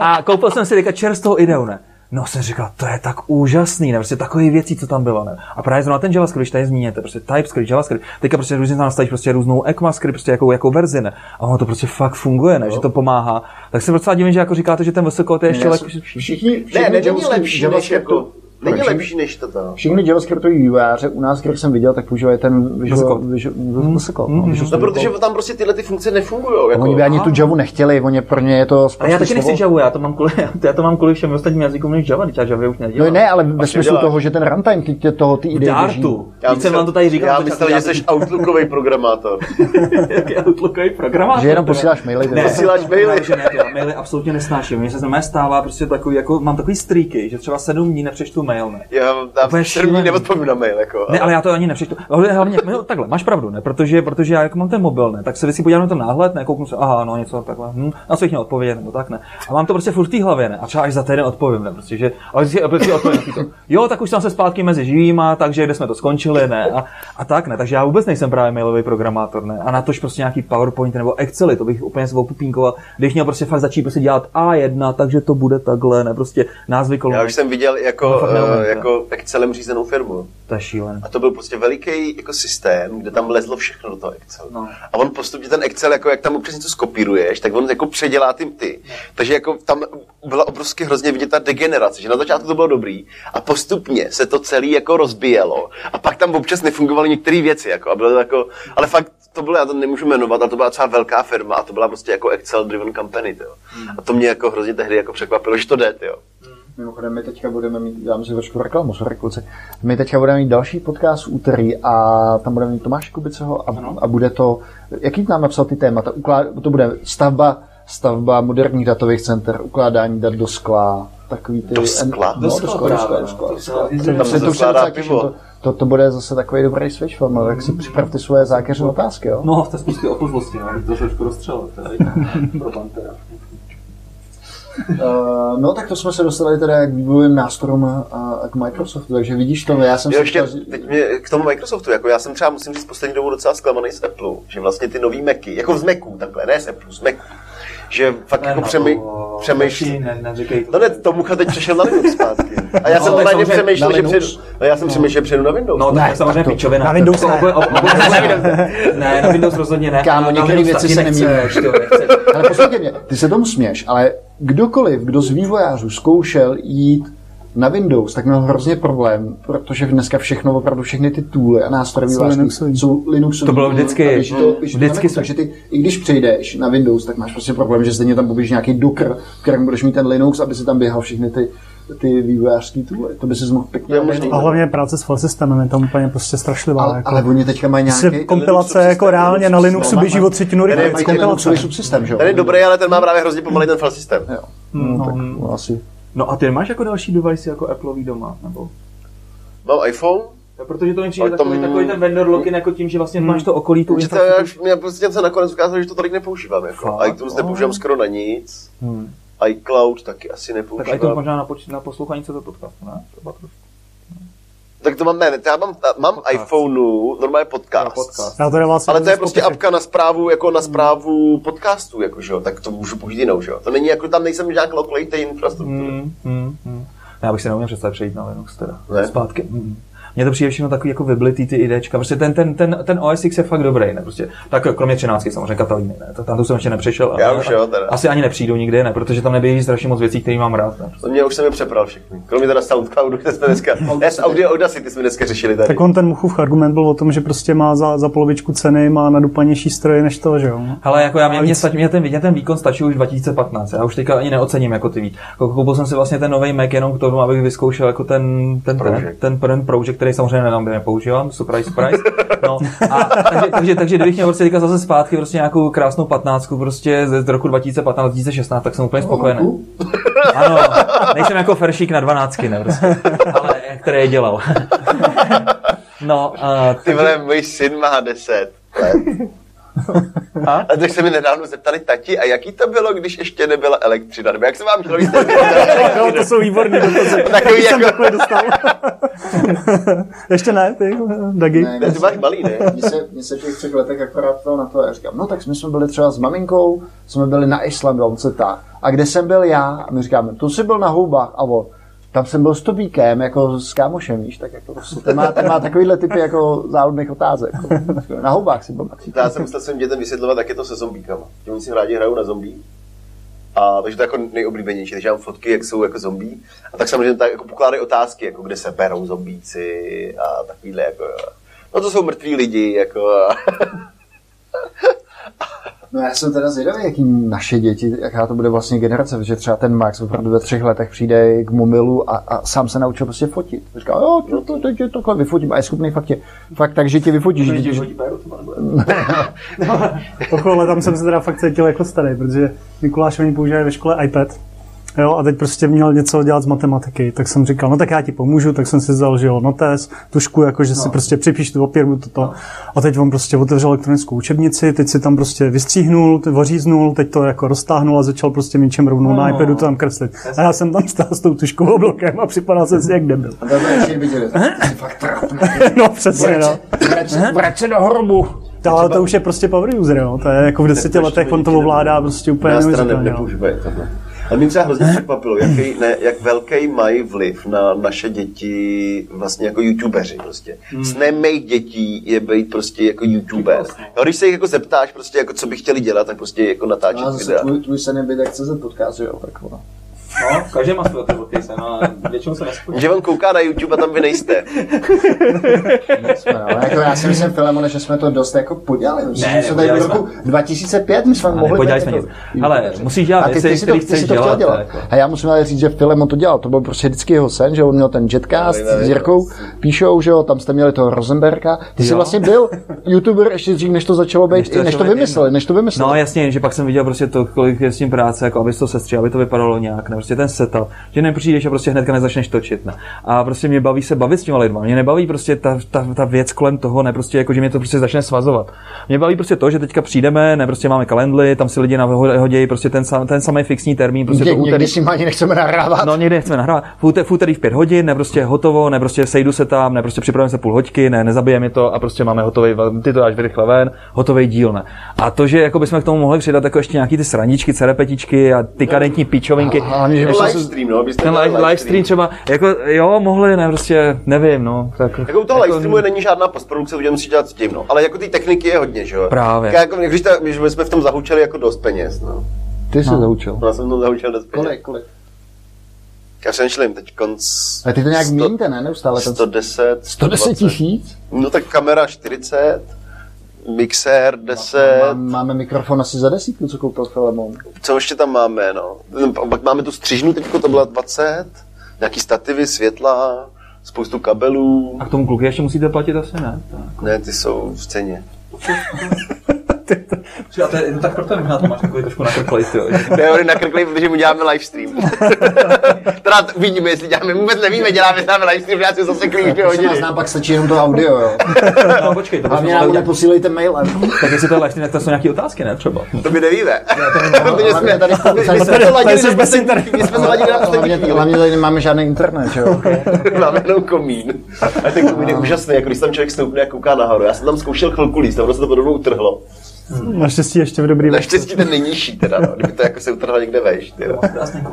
a koupil jsem si teďka čerstvou ideu, ne? No jsem říkal, to je tak úžasný, ne? Prostě takové věci, co tam bylo, ne? A právě zrovna ten JavaScript, když tady zmíníte, prostě TypeScript, JavaScript, teďka prostě různě tam nastavíš prostě různou ECMAScript, prostě jakou, jakou verzi, ne? A ono to prostě fakt funguje, ne? Že to pomáhá. Tak se docela divím, že jako říkáte, že ten vysoko je ještě Já lepší. Všichni, Ne, všichni ne, není JavaScript- lepší než JavaScriptu- jako... Není Proč? lepší než to tam. Všichni JavaScriptoví vývojáře u nás, který jsem viděl, tak používají ten Visual, Code. Visual, no, Visual No, protože tam prostě tyhle ty funkce nefungují. Jako. Oni by ani tu Javu nechtěli, oni pro ně je to Ale já taky nechci. Javu, já to mám kvůli, já to mám kvůli všem ostatním jazykům než Java, teď já Java už No nedělám. ne, ale ve smyslu toho, že ten runtime ty, tě toho ty idei běží. Dartu. Já jsem vám to tady říkal. Já myslel, že jsi Outlookový programátor. jaký outlookový programátor. Že jenom posíláš maily. Ne. Posíláš maily. Ne, že ne, já maily absolutně nesnáším. Mně se znamená stává prostě takový, jako, mám takový streaky, že třeba sedm dní nepřečtu mail, ne. Já, já v termíně šílený. neodpovím na mail. Jako. Ne, ale já to ani nepřečtu. Ale hlavně, no, takhle, máš pravdu, ne? Protože, protože já jako mám ten mobil, ne? Tak se si podívám na to náhled, ne? Kouknu se, aha, no něco takhle, hm, na co bych měl odpovědět, nebo tak, ne? A mám to prostě furt v té hlavě, ne? A třeba až za týden odpovím, ne? Prostě, že, ale si, si odpovím to. Jo, tak už jsem se zpátky mezi živýma, takže kde jsme to skončili, ne? A, a tak, ne? Takže já vůbec nejsem právě mailový programátor, ne? A na tož prostě nějaký PowerPoint nebo Excely, to bych úplně opupínkoval, když měl prostě fakt začít prostě dělat A1, takže to bude takhle, ne? Prostě názvy Já kolunek. už jsem viděl jako, neumím, uh, jako Excelem řízenou firmu. To je šílené. A to byl prostě veliký jako systém, kde tam lezlo všechno do toho Excelu. No. A on postupně ten Excel, jako jak tam občas něco skopíruješ, tak on jako předělá tím ty. Takže jako tam byla obrovsky hrozně vidět ta degenerace, že na začátku to bylo dobrý a postupně se to celé jako rozbíjelo a pak tam občas nefungovaly některé věci, jako, a bylo to jako, ale fakt to bylo, já to nemůžu jmenovat, ale to byla třeba velká firma a to byla prostě jako Excel driven company, tyjo. A to mě jako hrozně tehdy jako překvapilo, že to jde, jo. Mimochodem, my teďka budeme mít, dám si trošku reklamu, sorry kluci. My teďka budeme mít další podcast v úterý a tam budeme mít Tomáše Kubiceho a, a bude to, jaký nám napsal ty témata, Uklá, to bude stavba, stavba moderních datových center, ukládání dat do skla, takový ty... Do skla? No, Do skla do skla, právě, do skla, do skla. To se- To tam se pivo. bude zase takový dobrý switch film, tak si připravte svoje zákeřné otázky, jo? No, to je spíš ty opozlosti, no, to trošku rozstřelil, tady. Pro Pantera. Uh, no tak to jsme se dostali teda k vývojovým nástrojům a, a k Microsoftu, takže vidíš to, já jsem Jo, ještě chtěl- teď mě, k tomu Microsoftu, jako já jsem třeba, musím říct, poslední dobou docela zklamaný z Apple, že vlastně ty nový Macy, jako z Maců takhle, ne z Apple, z Macu, že fakt jako přemy, přemýšlí, Ne, neříkej to. No ne, to mucha teď přešel na Linux zpátky. A já No, jsem samozřejmě přemýšlel, na že přejdu, no já jsem přemýšlel, že přejdu na Windows. No, Ne, tak samozřejmě tak to- pičovina. na Windows ne. Ne, na Windows rozhodně ne. Kámo, některé věci se nechceš. Ale poslouchej mě, ty se tomu směš, ale kdokoliv, kdo z vývojářů zkoušel jít na Windows, tak měl hrozně problém, protože dneska všechno, opravdu všechny ty tooly a nástroje Jsou jsou Linuxové. To bylo vždycky. A když to, když to Vždycky jsou. takže ty, i když přejdeš na Windows, tak máš prostě problém, že stejně tam poběží nějaký Docker, v kterém budeš mít ten Linux, aby si tam běhal všechny ty, ty vývojářské tooly. To by si mohl pěkně možný. A hlavně práce s file systemem je tam úplně prostě strašlivá. ale, jako. ale oni teďka mají Prostě nějaký... kompilace jako reálně na Linux Linuxu běží o třetinu rychleji. mají ten subsystem, že jo? Ten je dobrý, ale ten má právě hrozně pomalý ten file systém. Jo. No, tak Mm. asi. No a ty máš jako další device jako Appleový doma, nebo? Mám iPhone, No, protože to mi přijde takový, m- takový ten vendor lock jako tím, že vlastně máš to okolí tu infrastrukturu. já, mě prostě se nakonec ukázalo, že to tolik nepoužívám. Jako. Fakt? iTunes nepoužívám skoro na nic, Hmm. iCloud taky asi Tak nepoužívám. i to možná na, poč- na poslouchání co to podcastu, ne? Třeba trošku. Tak to mám, ne, ne, to já mám, mám Podcast. iPhoneu, normálně podcast. Jo, podcast. Já to vlastně Ale to je prostě apka na zprávu, jako na zprávu podcastů, jako, že jo, tak to můžu použít jinou, že jo. To není jako, tam nejsem nějak lokality infrastruktury. Hmm, hmm, hmm. Já bych si neuměl představit přejít na Linux teda. Ne? Zpátky. Hmm. Mně to přijde všechno takový jako vyblitý ty idečka. Prostě ten, ten, ten, ten OS X je fakt dobrý, ne? Prostě, tak kromě 13 samozřejmě Katalíny, ne? To, tam to jsem ještě nepřešel. Já ale- už jo, teda. Asi ani nepřijdu nikdy, ne? Protože tam neběží strašně moc věcí, které mám rád. Ne? To mě už jsem je přepral všechny. Kromě teda Soundcloudu, kde jsme dneska... Ne, z Audio Audacity jsme dneska řešili tady. Tak on ten Muchův argument byl o tom, že prostě má za, za polovičku ceny, má nadupanější stroje než to, že jo. Ale jako já, mě, mě, stačí, mě, ten, mě ten výkon stačí už 2015. Já už teďka ani neocením jako ty víc. Koupil jsem si vlastně ten nový Mac jenom k tomu, abych vyzkoušel jako ten, ten, ten, Project. ten, ten Project, který samozřejmě nedám, nepoužívám. Surprise, surprise. No, a, takže, takže, takže, kdybych měl prostě teďka zase zpátky prostě nějakou krásnou 15 prostě z, z roku 2015, 2016, tak jsem úplně spokojený. Ano, nejsem jako feršík na 12, ne, prostě, ale který je dělal. No, a, Ty vole, můj syn má 10 let. A? A tak se mi nedávno zeptali tati, a jaký to bylo, když ještě nebyla elektřina? Nebo jak se vám jít? Jo, to jsou výborný dotazy. Takový jsem jako... takhle dostal. Ještě ne, ty, Dagi? Ne, Ne, ty máš malý, ne? Mně se, mně se v těch třech letech akorát to na to, já říkám, no tak my jsme byli třeba s maminkou, jsme byli na Islandu, a on se tá. A kde jsem byl já? A my říkáme, tu jsi byl na houbách, a on, tam jsem byl s Tobíkem, jako s kámošem, víš, tak jako prostě, ten má, ten má takovýhle typy jako záludných otázek. Jako, na houbách si byl. Já jsem musel svým dětem vysvětlovat, jak je to se zombíkama. Že si rádi hrajou na zombí. A takže to je jako nejoblíbenější, takže mám fotky, jak jsou jako zombí. A tak samozřejmě tak jako pokládají otázky, jako kde se berou zombíci a takovýhle jako, no to jsou mrtví lidi, jako No já jsem teda zvědavý, jaký naše děti, jaká to bude vlastně generace, že třeba ten Max opravdu ve třech letech přijde k mobilu a, a sám se naučil prostě fotit. Říká, jo, to, to, to, to, takhle vyfotím a je schopný fakt tě, fakt tak, že tě vyfotíš. Že, že, Pochlo, ale tam jsem se teda fakt cítil jako starý, protože Mikuláš oni používají ve škole iPad. Jo, a teď prostě měl něco dělat z matematiky, tak jsem říkal, no tak já ti pomůžu, tak jsem si vzal, že jo, notes, tušku, jako že si prostě připíš tu opěrbu toto. A teď on prostě otevřel elektronickou učebnici, teď si tam prostě vystříhnul, oříznul, teď to jako roztáhnul a začal prostě něčem rovnou na iPadu to tam kreslit. A já jsem tam stál s tou tuškovou blokem a připadal jsem si jak debil. to fakt trapný. No přesně, no. Vrať se- do hrobu. To, ale to už je prostě power user, jo. To je jako v deseti letech, on to ovládá prostě úplně neuvěřitelně. A mě třeba hrozně překvapilo, jaký, ne, jak velký mají vliv na naše děti vlastně jako youtubeři prostě. Hmm. Snem mých dětí je být prostě jako youtuber. No, když se jich jako zeptáš prostě jako co by chtěli dělat, tak prostě jako natáčet No a zase videa. tvůj, tvůj sen je být jak CZ podcast, že jo, tak. No, každý má své ty no, a většinou se nespojí. Že on kouká na YouTube a tam vy nejste. Jsme, no. jako já si myslím, Filemone, že jsme to dost jako podělali. Ne, že jsme tady v roku 2005 my jsme mohli nepodělali být jsme jako nic. Ale musíš dělat A ty, věci, ty, si to, ty chceš si to dělat, dělat. jako. A já musím ale říct, že Filemon to dělal. To byl prostě vždycky jeho sen, že on měl ten jetcast No, s Jirkou, píšou, že jo, tam jste měli toho Rosenberga. Ty jsi Jo. vlastně byl youtuber ještě dřív, než to začalo být, než to, než to vymysleli, než to vymysleli. No jasně, že pak jsem viděl prostě to, kolik je s tím práce, jako aby to sestři, aby to vypadalo nějak, ne, prostě ten setup, že nepřijdeš a prostě hnedka nezačneš točit, ne. A prostě mě baví se bavit s těma lidma, mě nebaví prostě ta, ta, ta věc kolem toho, ne, prostě jako, že mě to prostě začne svazovat. Mě baví prostě to, že teďka přijdeme, ne, prostě máme kalendly, tam si lidi nahodějí prostě ten, sam, ten samý fixní termín, prostě Ně, to úterý, někdy s ním ani nechceme nahrávat. No někdy nechceme nahrávat. V úterý, v úterý v pět hodin, ne prostě hotovo, ne prostě sejdu se tam, ne prostě připravím se půl hoďky, ne nezabijeme to a prostě máme hotový, ty to dáš rychle ven, hotový díl, ne. A to, že jako bychom k tomu mohli přidat jako ještě nějaký ty sraničky, cerepetičky a ty kadentní pičovinky. A ještě bylo se- Livestream, no, byste ten měli live, live stream třeba, jako jo, mohli, ne, prostě, nevím, no. Tak, Jako u toho live streamu není žádná postprodukce, protože musí dělat s tím, no. Ale jako ty techniky je hodně, že jo? Právě. Jako, když ta, když my jsme v tom zahučeli jako dost peněz, no. Ty jsi zaučil. No, Já jsem v tom zahučel dost peněz. Kolik, kolik? Já přemýšlím, teď konc... A ty to nějak sto- měníte, ne? Neustále ten 110, 110 120. tisíc? No tak kamera 40, mixér 10, Má- Máme mikrofon asi za desítku, co koupil Filemon. co ještě tam máme, no. Pak máme tu střižnu teďko, to byla 20, nějaký stativy, světla, spoustu kabelů. a k tomu kluky ještě musíte platit asi, ne? Tak. Ne, ty jsou v ceně. A to je, no tak proto možná to máš takový trošku nakrklej, jo. Ne, on je nakrklej, protože mu děláme livestream. teda vidíme, jestli děláme, vůbec nevíme, děláme sám livestream, já si zase klíč dvě hodiny. nám pak stačí jenom to audio, jo. No počkej, to Hlavně bychom nám mohli udělat- neposílejte mailem. Tak jestli to je live stream, tak to jsou nějaké otázky, ne? Třeba. To my nevíme. Protože hlavně jsme tady- jsme to ladili na poslední- internetu. my jsme to ladili na poslední Hlavně, chvíli. hlavně tady nemáme žádný internet, že jo. Máme jenom komín. A ten komín je úžasný, jako když tam člověk stoupne a kouká nahoru. Já jsem tam zkoušel chvilku líst, tam se to podobnou utrhlo. Naštěstí ještě v dobrý Naštěstí ten nejnižší teda, no, kdyby to jako se utrhlo někde jo.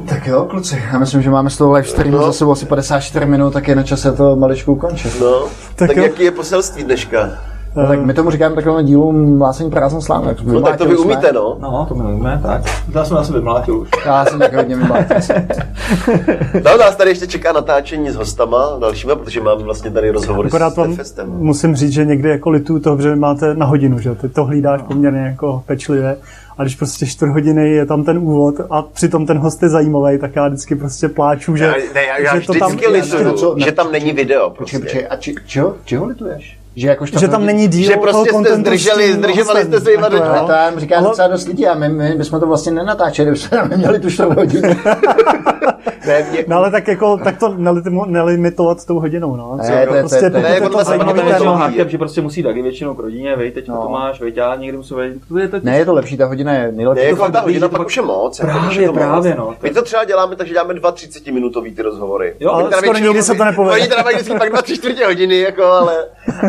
Tak jo, kluci, já myslím, že máme z toho live streamu No. za sebou asi 54 minut, tak je na čase to maličku ukončit. No, tak, Tak tak jo. jaký je poselství dneška? No, tak my tomu říkáme takovému dílu Mlácení prázdnou slámu. No tak to vy umíte, no. No, to my umíme, tak. Já jsem na sebe vymlátil už. Já jsem taky hodně vymlátil. No, nás tady ještě čeká natáčení s hostama dalšíma, protože máme vlastně tady rozhovory Akorát s vám Festem. musím říct, že někdy jako litu toho, že máte na hodinu, že ty to hlídáš poměrně jako pečlivě. A když prostě čtvrt hodiny je tam ten úvod a přitom ten host je zajímavý, tak já vždycky prostě pláču, že, Já, ne, já, já že to tam, lituju, že tam není video. Počkej, Prostě. počkej, a či, čeho, čeho lituješ? Že, jakož že tam není díl Že toho prostě jste zdrželi, zdržovali jste se jima do jo. Ale to já říká Ale- docela dost lidí a my, my bychom to vlastně nenatáčeli, bychom tam neměli tu čtvrt hodinu. Ne, mě, No ale tak jako, tak to nelitimo- nelimitovat tou hodinou, no. Ne, to je- to je- prostě to je- pokud to je je to to je většinou hákem, že prostě musí taky většinou k rodině, vej, teď No. to máš, vej, já někdy musím vejít. To je to Ne, je to lepší, ta hodina je nejlepší. ne, to jako ta hodina to pak už je moc. jako, Právě, to právě, no. My to třeba děláme, takže děláme dva 30-minutový ty rozhovory. Jo, Oni ale skoro nikdy se to nepovede. Oni teda mají vždycky pak dva tři čtvrtě hodiny, jako, ale,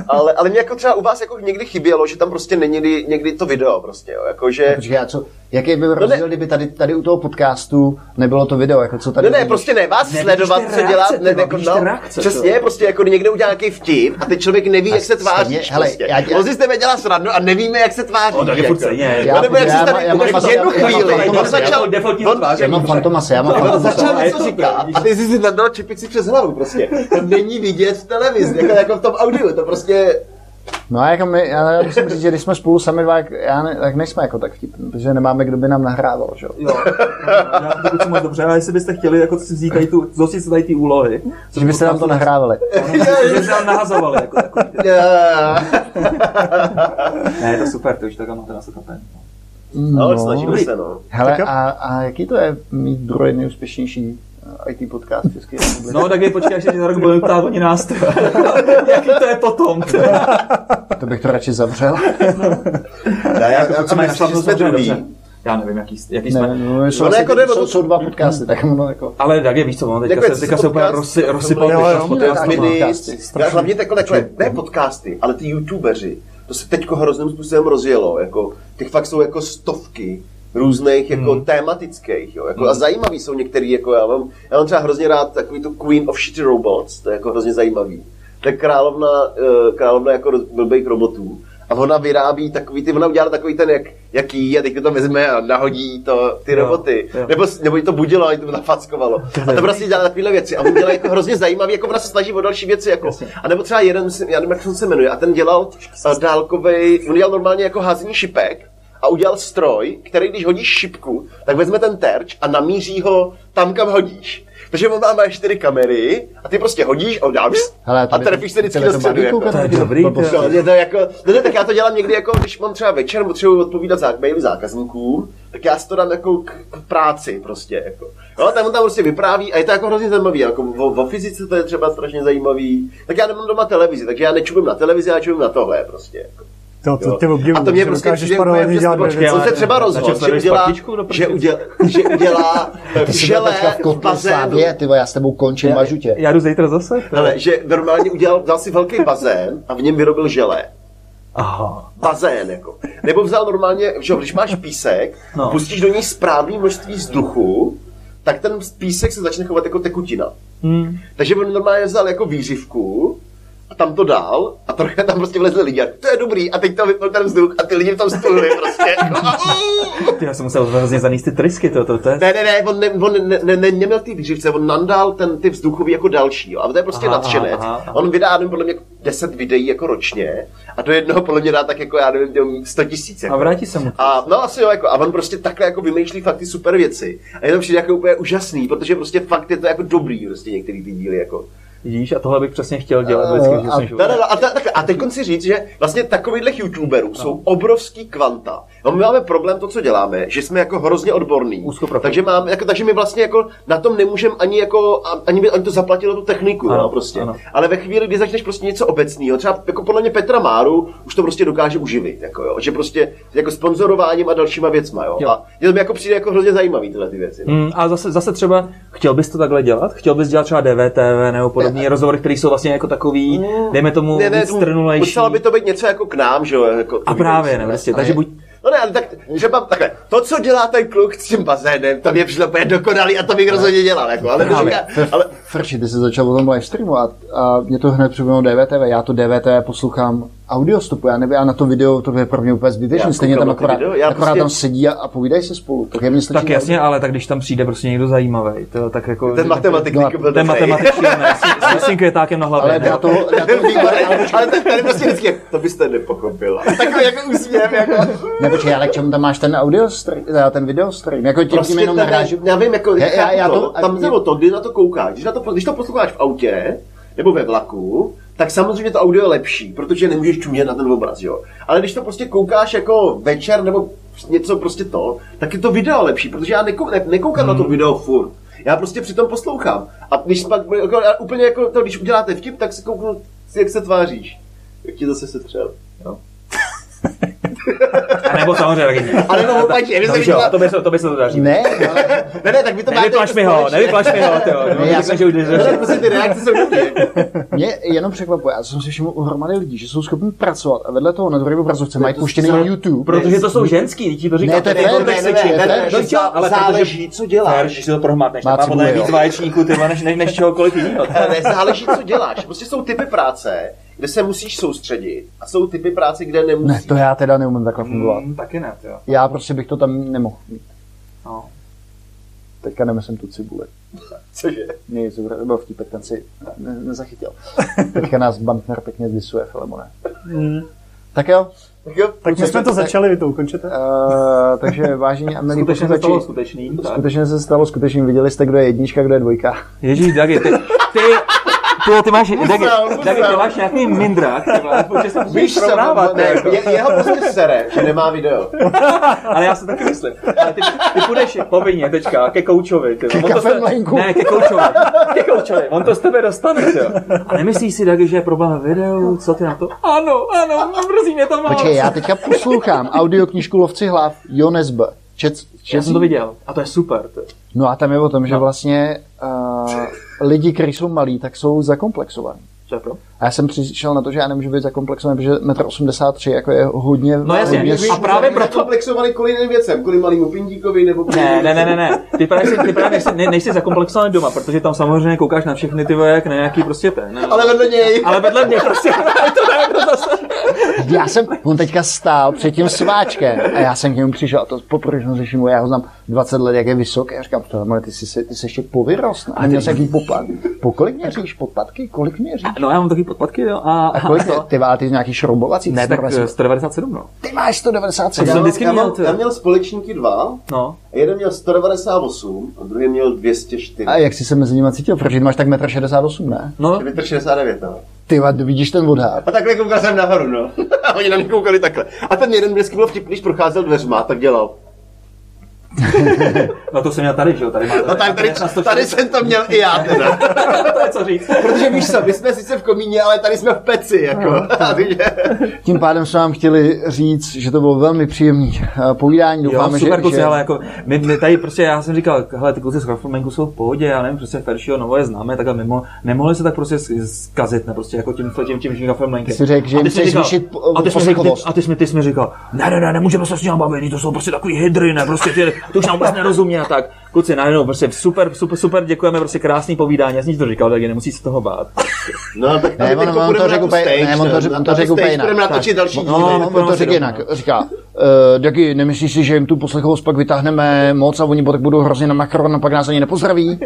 ale, ale mě jako třeba u vás jako někdy chybělo, že tam prostě není někdy, někdy to video prostě, jo, jako že... Počkej, a co, jaký byl ne. rozdíl, kdyby tady, tady u toho podcastu nebylo to video, jako co tady Ne, ne, vidíš? prostě ne, vás Ne, sledovat, co ty dělat, reakce, ne, jako, no, reakce, přesně, to. prostě jako někde udělá nějaký vtip a teď člověk neví, jak se tváříš, hele, prostě. já- si s tebe dělá srandu a nevíme, jak se tváří. No, tak je furt stejně. Já- Já, nebo jak já se tady, jako fakt- jednu chvíli, on já začal. Já mám fantomase, já mám začal a něco to říkat a ty jsi si nadal čepici přes hlavu prostě. To není vidět v televizi, jako, jako v tom audiu, to prostě... No a jako my, já musím říct, že když jsme spolu sami dva, jak, já ne, tak nejsme jako tak vtipní, protože nemáme, kdo by nám nahrával, že jo. Jo, já to moc dobře, ale jestli byste chtěli jako si vzít tady tu, zostit si tady ty úlohy. Že byste nám to nahrávali. Že byste nám nahazovali, jako takový. Ne, je to super, to už tak máte na sekapen. No, snažíme se, no. Hele, a, a jaký to je mít druhý nejúspěšnější IT podcast České republice? No, tak je počkej, až se za rok budeme ptát oni nás. Jaký to je potom? To bych to radši zavřel. Já, já, já, že to jsme druhý. Já nevím, jaký, jaký Ne, jsme. no, jsou, No, jako jde o jsou, to- jsou dva podcasty, tak ono jako... Ale tak je, víš co, on teďka Jako se, teďka se úplně rozsy, rozsypal podcasty. já hlavně takhle, takhle, ne podcasty, ale ty youtubeři, to se teďko hrozným způsobem rozjelo, jako, těch fakt jsou jako stovky různých jako Hmm. tématických, jo, jako, a zajímavý jsou některý, jako já mám, já mám třeba hrozně rád takový tu Queen of Shitty Robots, to je jako hrozně zajímavý. To je královna, eh, královna jako blbých robotů. A ona vyrábí takový, ty, ona udělala takový ten, jak, jaký, a teď to vezme a nahodí to, ty Jo, roboty. jo. Nebo, nebo jí to budilo, a jí to nafackovalo. A to prostě dělá takovéhle věci. A on dělá jako hrozně zajímavý, jako ona se snaží o další věci. Jako. A nebo třeba jeden, já nevím, jak se jmenuje, a ten dělal uh, dálkovej, on dělal normálně jako házení šipek a udělal stroj, který když hodíš šipku, tak vezme ten terč a namíří ho tam, kam hodíš. Takže on má čtyři kamery a ty prostě hodíš a uděláš Hele, a trefíš se vždycky do to středu. Jako. To je dobrý, to No, je to jako, no, ne, tak já to dělám někdy jako, když mám třeba večer, potřebuji odpovídat zá, maily zákazníkům, tak já si to dám jako k, k práci prostě, jako. No, tam on tam prostě vypráví a je to jako hrozně zajímavý, jako o, o fyzice to je třeba strašně zajímavý. Tak já nemám doma televizi, takže já nečumím na televizi, já čumím na tohle prostě, jako. To, to Jo. tě obdivuju, a to mě že prostě přijde úplně dělat věci. On se třeba Na rozhodl, že udělá, že, udělá, že udělá Ty byl želé teďka v bazénu. Ty já s tebou končím, mažu tě. Já jdu zítra zase? Hele, že normálně udělal, dal si velký bazén a v něm vyrobil želé. Aha. bazén, jako. Nebo vzal normálně, že jo, když máš písek, No. no. pustíš do něj správné množství vzduchu, tak ten písek se začne chovat jako tekutina. Hmm. Takže on normálně vzal jako výřivku tam to dal a trochu tam prostě vlezli lidi. A to je dobrý a teď to vypnul ten vzduch a ty lidi v tom stulili prostě. Ty, já jsem musel hrozně zanést ty trysky, to, to, to je... Ne, ne, ne, on, ne, on ne, ne, ne, neměl ty výřivce, on nandal ten, ty vzduchový jako další, jo. A to je prostě Aha, nadšenec. aha, aha. On vydá, nevím, podle mě 10 videí jako ročně a do jednoho podle mě dá tak jako, já nevím, těm 100 tisíc. Jako. A vrátí se mu. A no asi jo, jako, a on prostě takhle jako vymýšlí fakt ty super věci. A je to přijde jako úplně úžasný, protože prostě fakt je to jako dobrý, prostě některý ty díly, jako. Vidíš, a tohle bych přesně chtěl dělat A- vždycky v a- a, takhle, a teď si říct, že vlastně takovýchhle youtuberů jsou obrovský kvanta. No, my máme problém to, co děláme, že jsme jako hrozně odborní. Takže, mám, jako, takže my vlastně jako na tom nemůžeme ani jako, ani, by, ani to zaplatilo tu techniku, Ano, no, prostě. ano. Ale ve chvíli, kdy začneš prostě něco obecného, třeba jako podle mě Petra Máru už to prostě dokáže uživit, jako jo, že prostě jako sponzorováním a dalšíma věcma, jo. Jo. A mě to mi jako přijde jako hrozně zajímavý tyhle ty věci. No. Hmm, a zase, zase třeba, chtěl bys to takhle dělat? Chtěl bys dělat třeba DVTV nebo podobné rozhovory, které jsou vlastně jako takový, dejme tomu, Ne, ne, víc by to být něco jako k nám, že jo. Jako, A právě, ne, prostě, takže buď, No ne, ale tak třeba takhle, to, co dělá ten kluk s tím bazénem, to mě přišlo úplně dokonalý a to bych rozhodně dělal, jako, ale, to říká, ale Frči, ty jsi začal o tom live streamu a, a mě to hned připomnělo DVTV. Já to DVTV poslouchám audiostopu, já nevím, já na to video to je pro mě úplně Já zbytečné. Stejně tam akorát, video, já akorát prostě- tam sedí a, a povídají se spolu. Tak je stačí Tak jasně, audio. ale tak když tam přijde prostě někdo zajímavý, to tak jako... ten matematik No, byl Ten matematik s, s tím květákem na hlavě. Ale já to, já to ale, ale tady, prostě vždycky, to byste nepochopil. Takový jako úsměv, jako... ne, počkej, ale k čemu tam máš ten audio stream, ten video stream? Jako tím, tím jenom ten- narážu. já vím, jako, Já- já- já to, to- tam jde o to, kdy na to koukáš. Když, na to, když to posloucháš v autě, nebo ve vlaku, tak samozřejmě to audio je lepší, protože nemůžeš čumět na ten obraz, jo. Ale když to prostě koukáš jako večer nebo něco prostě to, tak je to video lepší, protože já nekou, ne, nekoukám Hmm. na to video furt. Já prostě přitom poslouchám. A když pak, jako, úplně jako to, když uděláte vtip, tak si kouknu, jak se tváříš. Jak ti zase setřel. Jo? A nebo samozřejmě taky ne. Ale no, opačně, jo, viděla... to, by se, to by se to daří. Ne, ale Ne, ne, tak vy to máte Nevyplaš mi ho, nevyplaš mi ho, ty jo. Ne, já jsem- že už Ne, ne, prostě ty reakce jsou dobré. mě jenom překvapuje, já jsem si všiml u hromady lidí, že jsou schopni pracovat a vedle toho na druhé obrazovce mají puštěný za- YouTube. Protože to jsou ženský, ti to říkám. Ne, to je fér, No ale záleží, co děláš. Když si to prohmatneš, Má tak má podle víc vaječníků, ty než, čehokoliv jiného. Záleží, co děláš. Prostě jsou typy práce, kde se musíš soustředit a jsou typy práce, kde Ne, nemusíš. to já teda neumím takhle fungovat. Mm, taky ne, jo. Já prostě bych to tam nemohl mít. No. Teďka nemyslím tu cibuli. Cože? Nic, to byl vtipek, ten si ne, nezachytil. Teďka nás Bantner pěkně zdisuje, Filemone. Mm. Tak jo, Tak jo, Tak my jsme to začali, vy to ukončíte? uh, takže vážení a milí Skutečně se stalo skutečný. tak. skutečně se stalo skutečným. Viděli jste, kdo je jednička, kdo je dvojka. Ježíš, Dagi, ty, ty, ty, ty máš, Dagi, musel. Dagi, ty máš nějaký mindrák, ty vole, protože se musíš Víš se, ne, jako. je, jeho prostě sere, že nemá video. Ale já si taky myslím. Ale ty, ty půjdeš povinně teďka ke koučovi. Ty. Ke On to kafe mlejnku. Ne, ke koučovi. Ke koučovi. On to z tebe dostane. Ty. A nemyslíš si, Dagi, že je problém ve videu? Co ty na to? Ano, ano, mrzí mě to moc. Počkej, já teďka poslouchám audioknížku Lovci hlav Jones B. Čet, Já čet, jsem to viděl. A to je super. Ty. No a tam je o tom, že No. vlastně uh, lidi, kteří jsou malí, tak jsou zakomplexovaní. Co je pro? A já jsem přišel na to, že já nemůžu být zakomplexovaný, protože 1,83 m jako je hodně, No jasně, hodně a právě proto- komplexovaný kvůli jiným věcem, kvůli malýmu pindíkovi nebo kvůli Ne, ne, ne, ne, ne. Ty právě, ty právě nejsi, ne, nejsi zakomplexovaný doma, protože tam samozřejmě koukáš na všechny ty vole, jak na nějaký prostě ten. Ne? Ale vedle něj. ale vedle mě prostě, to ne, to zase. Já jsem, on teďka stál před tím sváčkem a já jsem k němu přišel a to poprvé jsem si všiml, já ho znám 20 let, jak je vysoký. Já říkám, tohle, ty jsi, se- ty jsi ještě povyrost. A neměl jsi jaký popad. Po kolik měříš podpatky? Kolik měříš? No já mám taky podpatky, jo. A, A kolik to? ty, ty, ty nějaký šroubovací? Ne, tak 190. eh, 197, no. Ty máš 197. To jsem vždycky já, měl, mám, ty. já měl společníky dva, No. Jeden měl 198 a druhý měl 204. A jak jsi se mezi nimi cítil? Protože máš tak 1,68 m, ne? No, 69, no. Ty va, vidíš ten odhad. A takhle koukal jsem nahoru, no. A oni na mě koukali takhle. A ten jeden vždycky byl vtipný, když procházel dveřma, tak dělal. no to jsem měl tady, že jo, tady máte. No tak tady, na 140. tady jsem to měl i já teda. to je co říct. Protože víš co, my jsme sice v komíně, ale tady jsme v peci, jako. A takže... Tím pádem jsme vám chtěli říct, že to bylo velmi příjemný eh, povídání. Jo, Doufáme, super že, kluci, že... ale jako, my, my, tady prostě, já jsem říkal, hele, ty kluci z Kraftmenku jsou v pohodě, já nevím, prostě Feršího Novo je známe, tak mimo, nemohli se tak prostě zkazit, ne, prostě jako tím, tím, tím, tím Kraftmenkem. Ty jsi řekl, že jim chceš zvýšit a ty jsi a ty jsi ty jsi mi říkal, ne, ne, ne, nemůžeme se s ním bavit, to jsou prostě takový hydry, ne, prostě ty, ty už nám vůbec nerozumí a tak. Kluci, najednou, prostě super, super, super, děkujeme, prostě krásný povídání, já jsem to říkal, tak nemusí se toho bát. No, tak Ne, on, on to řekl úplně, ne, on to, on to řekl úplně jinak. Budeme natočit další No, díly. no, no, on to řekl jinak. Říká, uh, Dagi, nemyslíš si, že jim tu poslechovost pak vytáhneme moc a oni tak budou hrozně na makron a pak nás ani nepozdraví?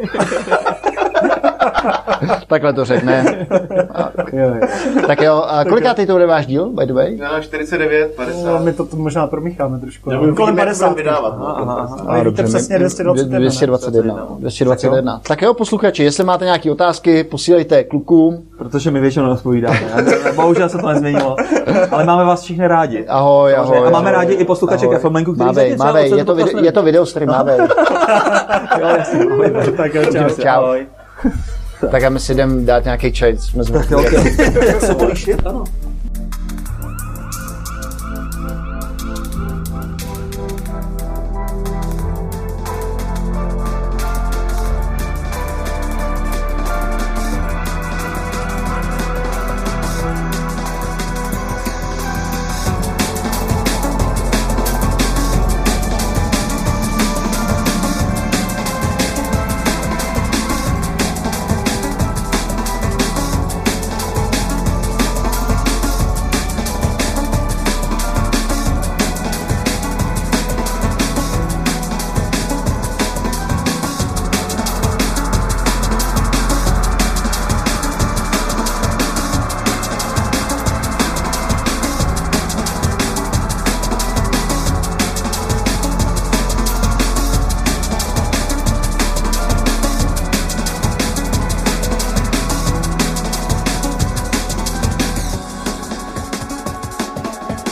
Takhle to řekne. A- Tak jo, a kolikátý to bude váš díl, by the way? No, 49, 50. No, my to, to možná promícháme trošku. Nebo No, kolem uvidíme, jak 50. budeme vydávat. no. Aha, aha. Ale víte přesně 221. ne? 221. 221. Tak jo, posluchači, jestli máte nějaké otázky, posílejte klukům. Protože my většinou neodpovídáme. Já- Bohužel se to nezměnilo. Ale máme vás všichni rádi. Ahoj, ahoj. A máme ahoj. rádi i posluchače Ahoj. Kafemenku, kteří Mávej, zatím třeba mávej, je to, video, je to video stream, mávej. Jo, jasně. Ahoj, Tak jo, čau. Čau. Ahoj. Tak a my si jdeme dát nějaký čaj, jsme zmrzli. Tak jo, ok. Se bolí shit, ano.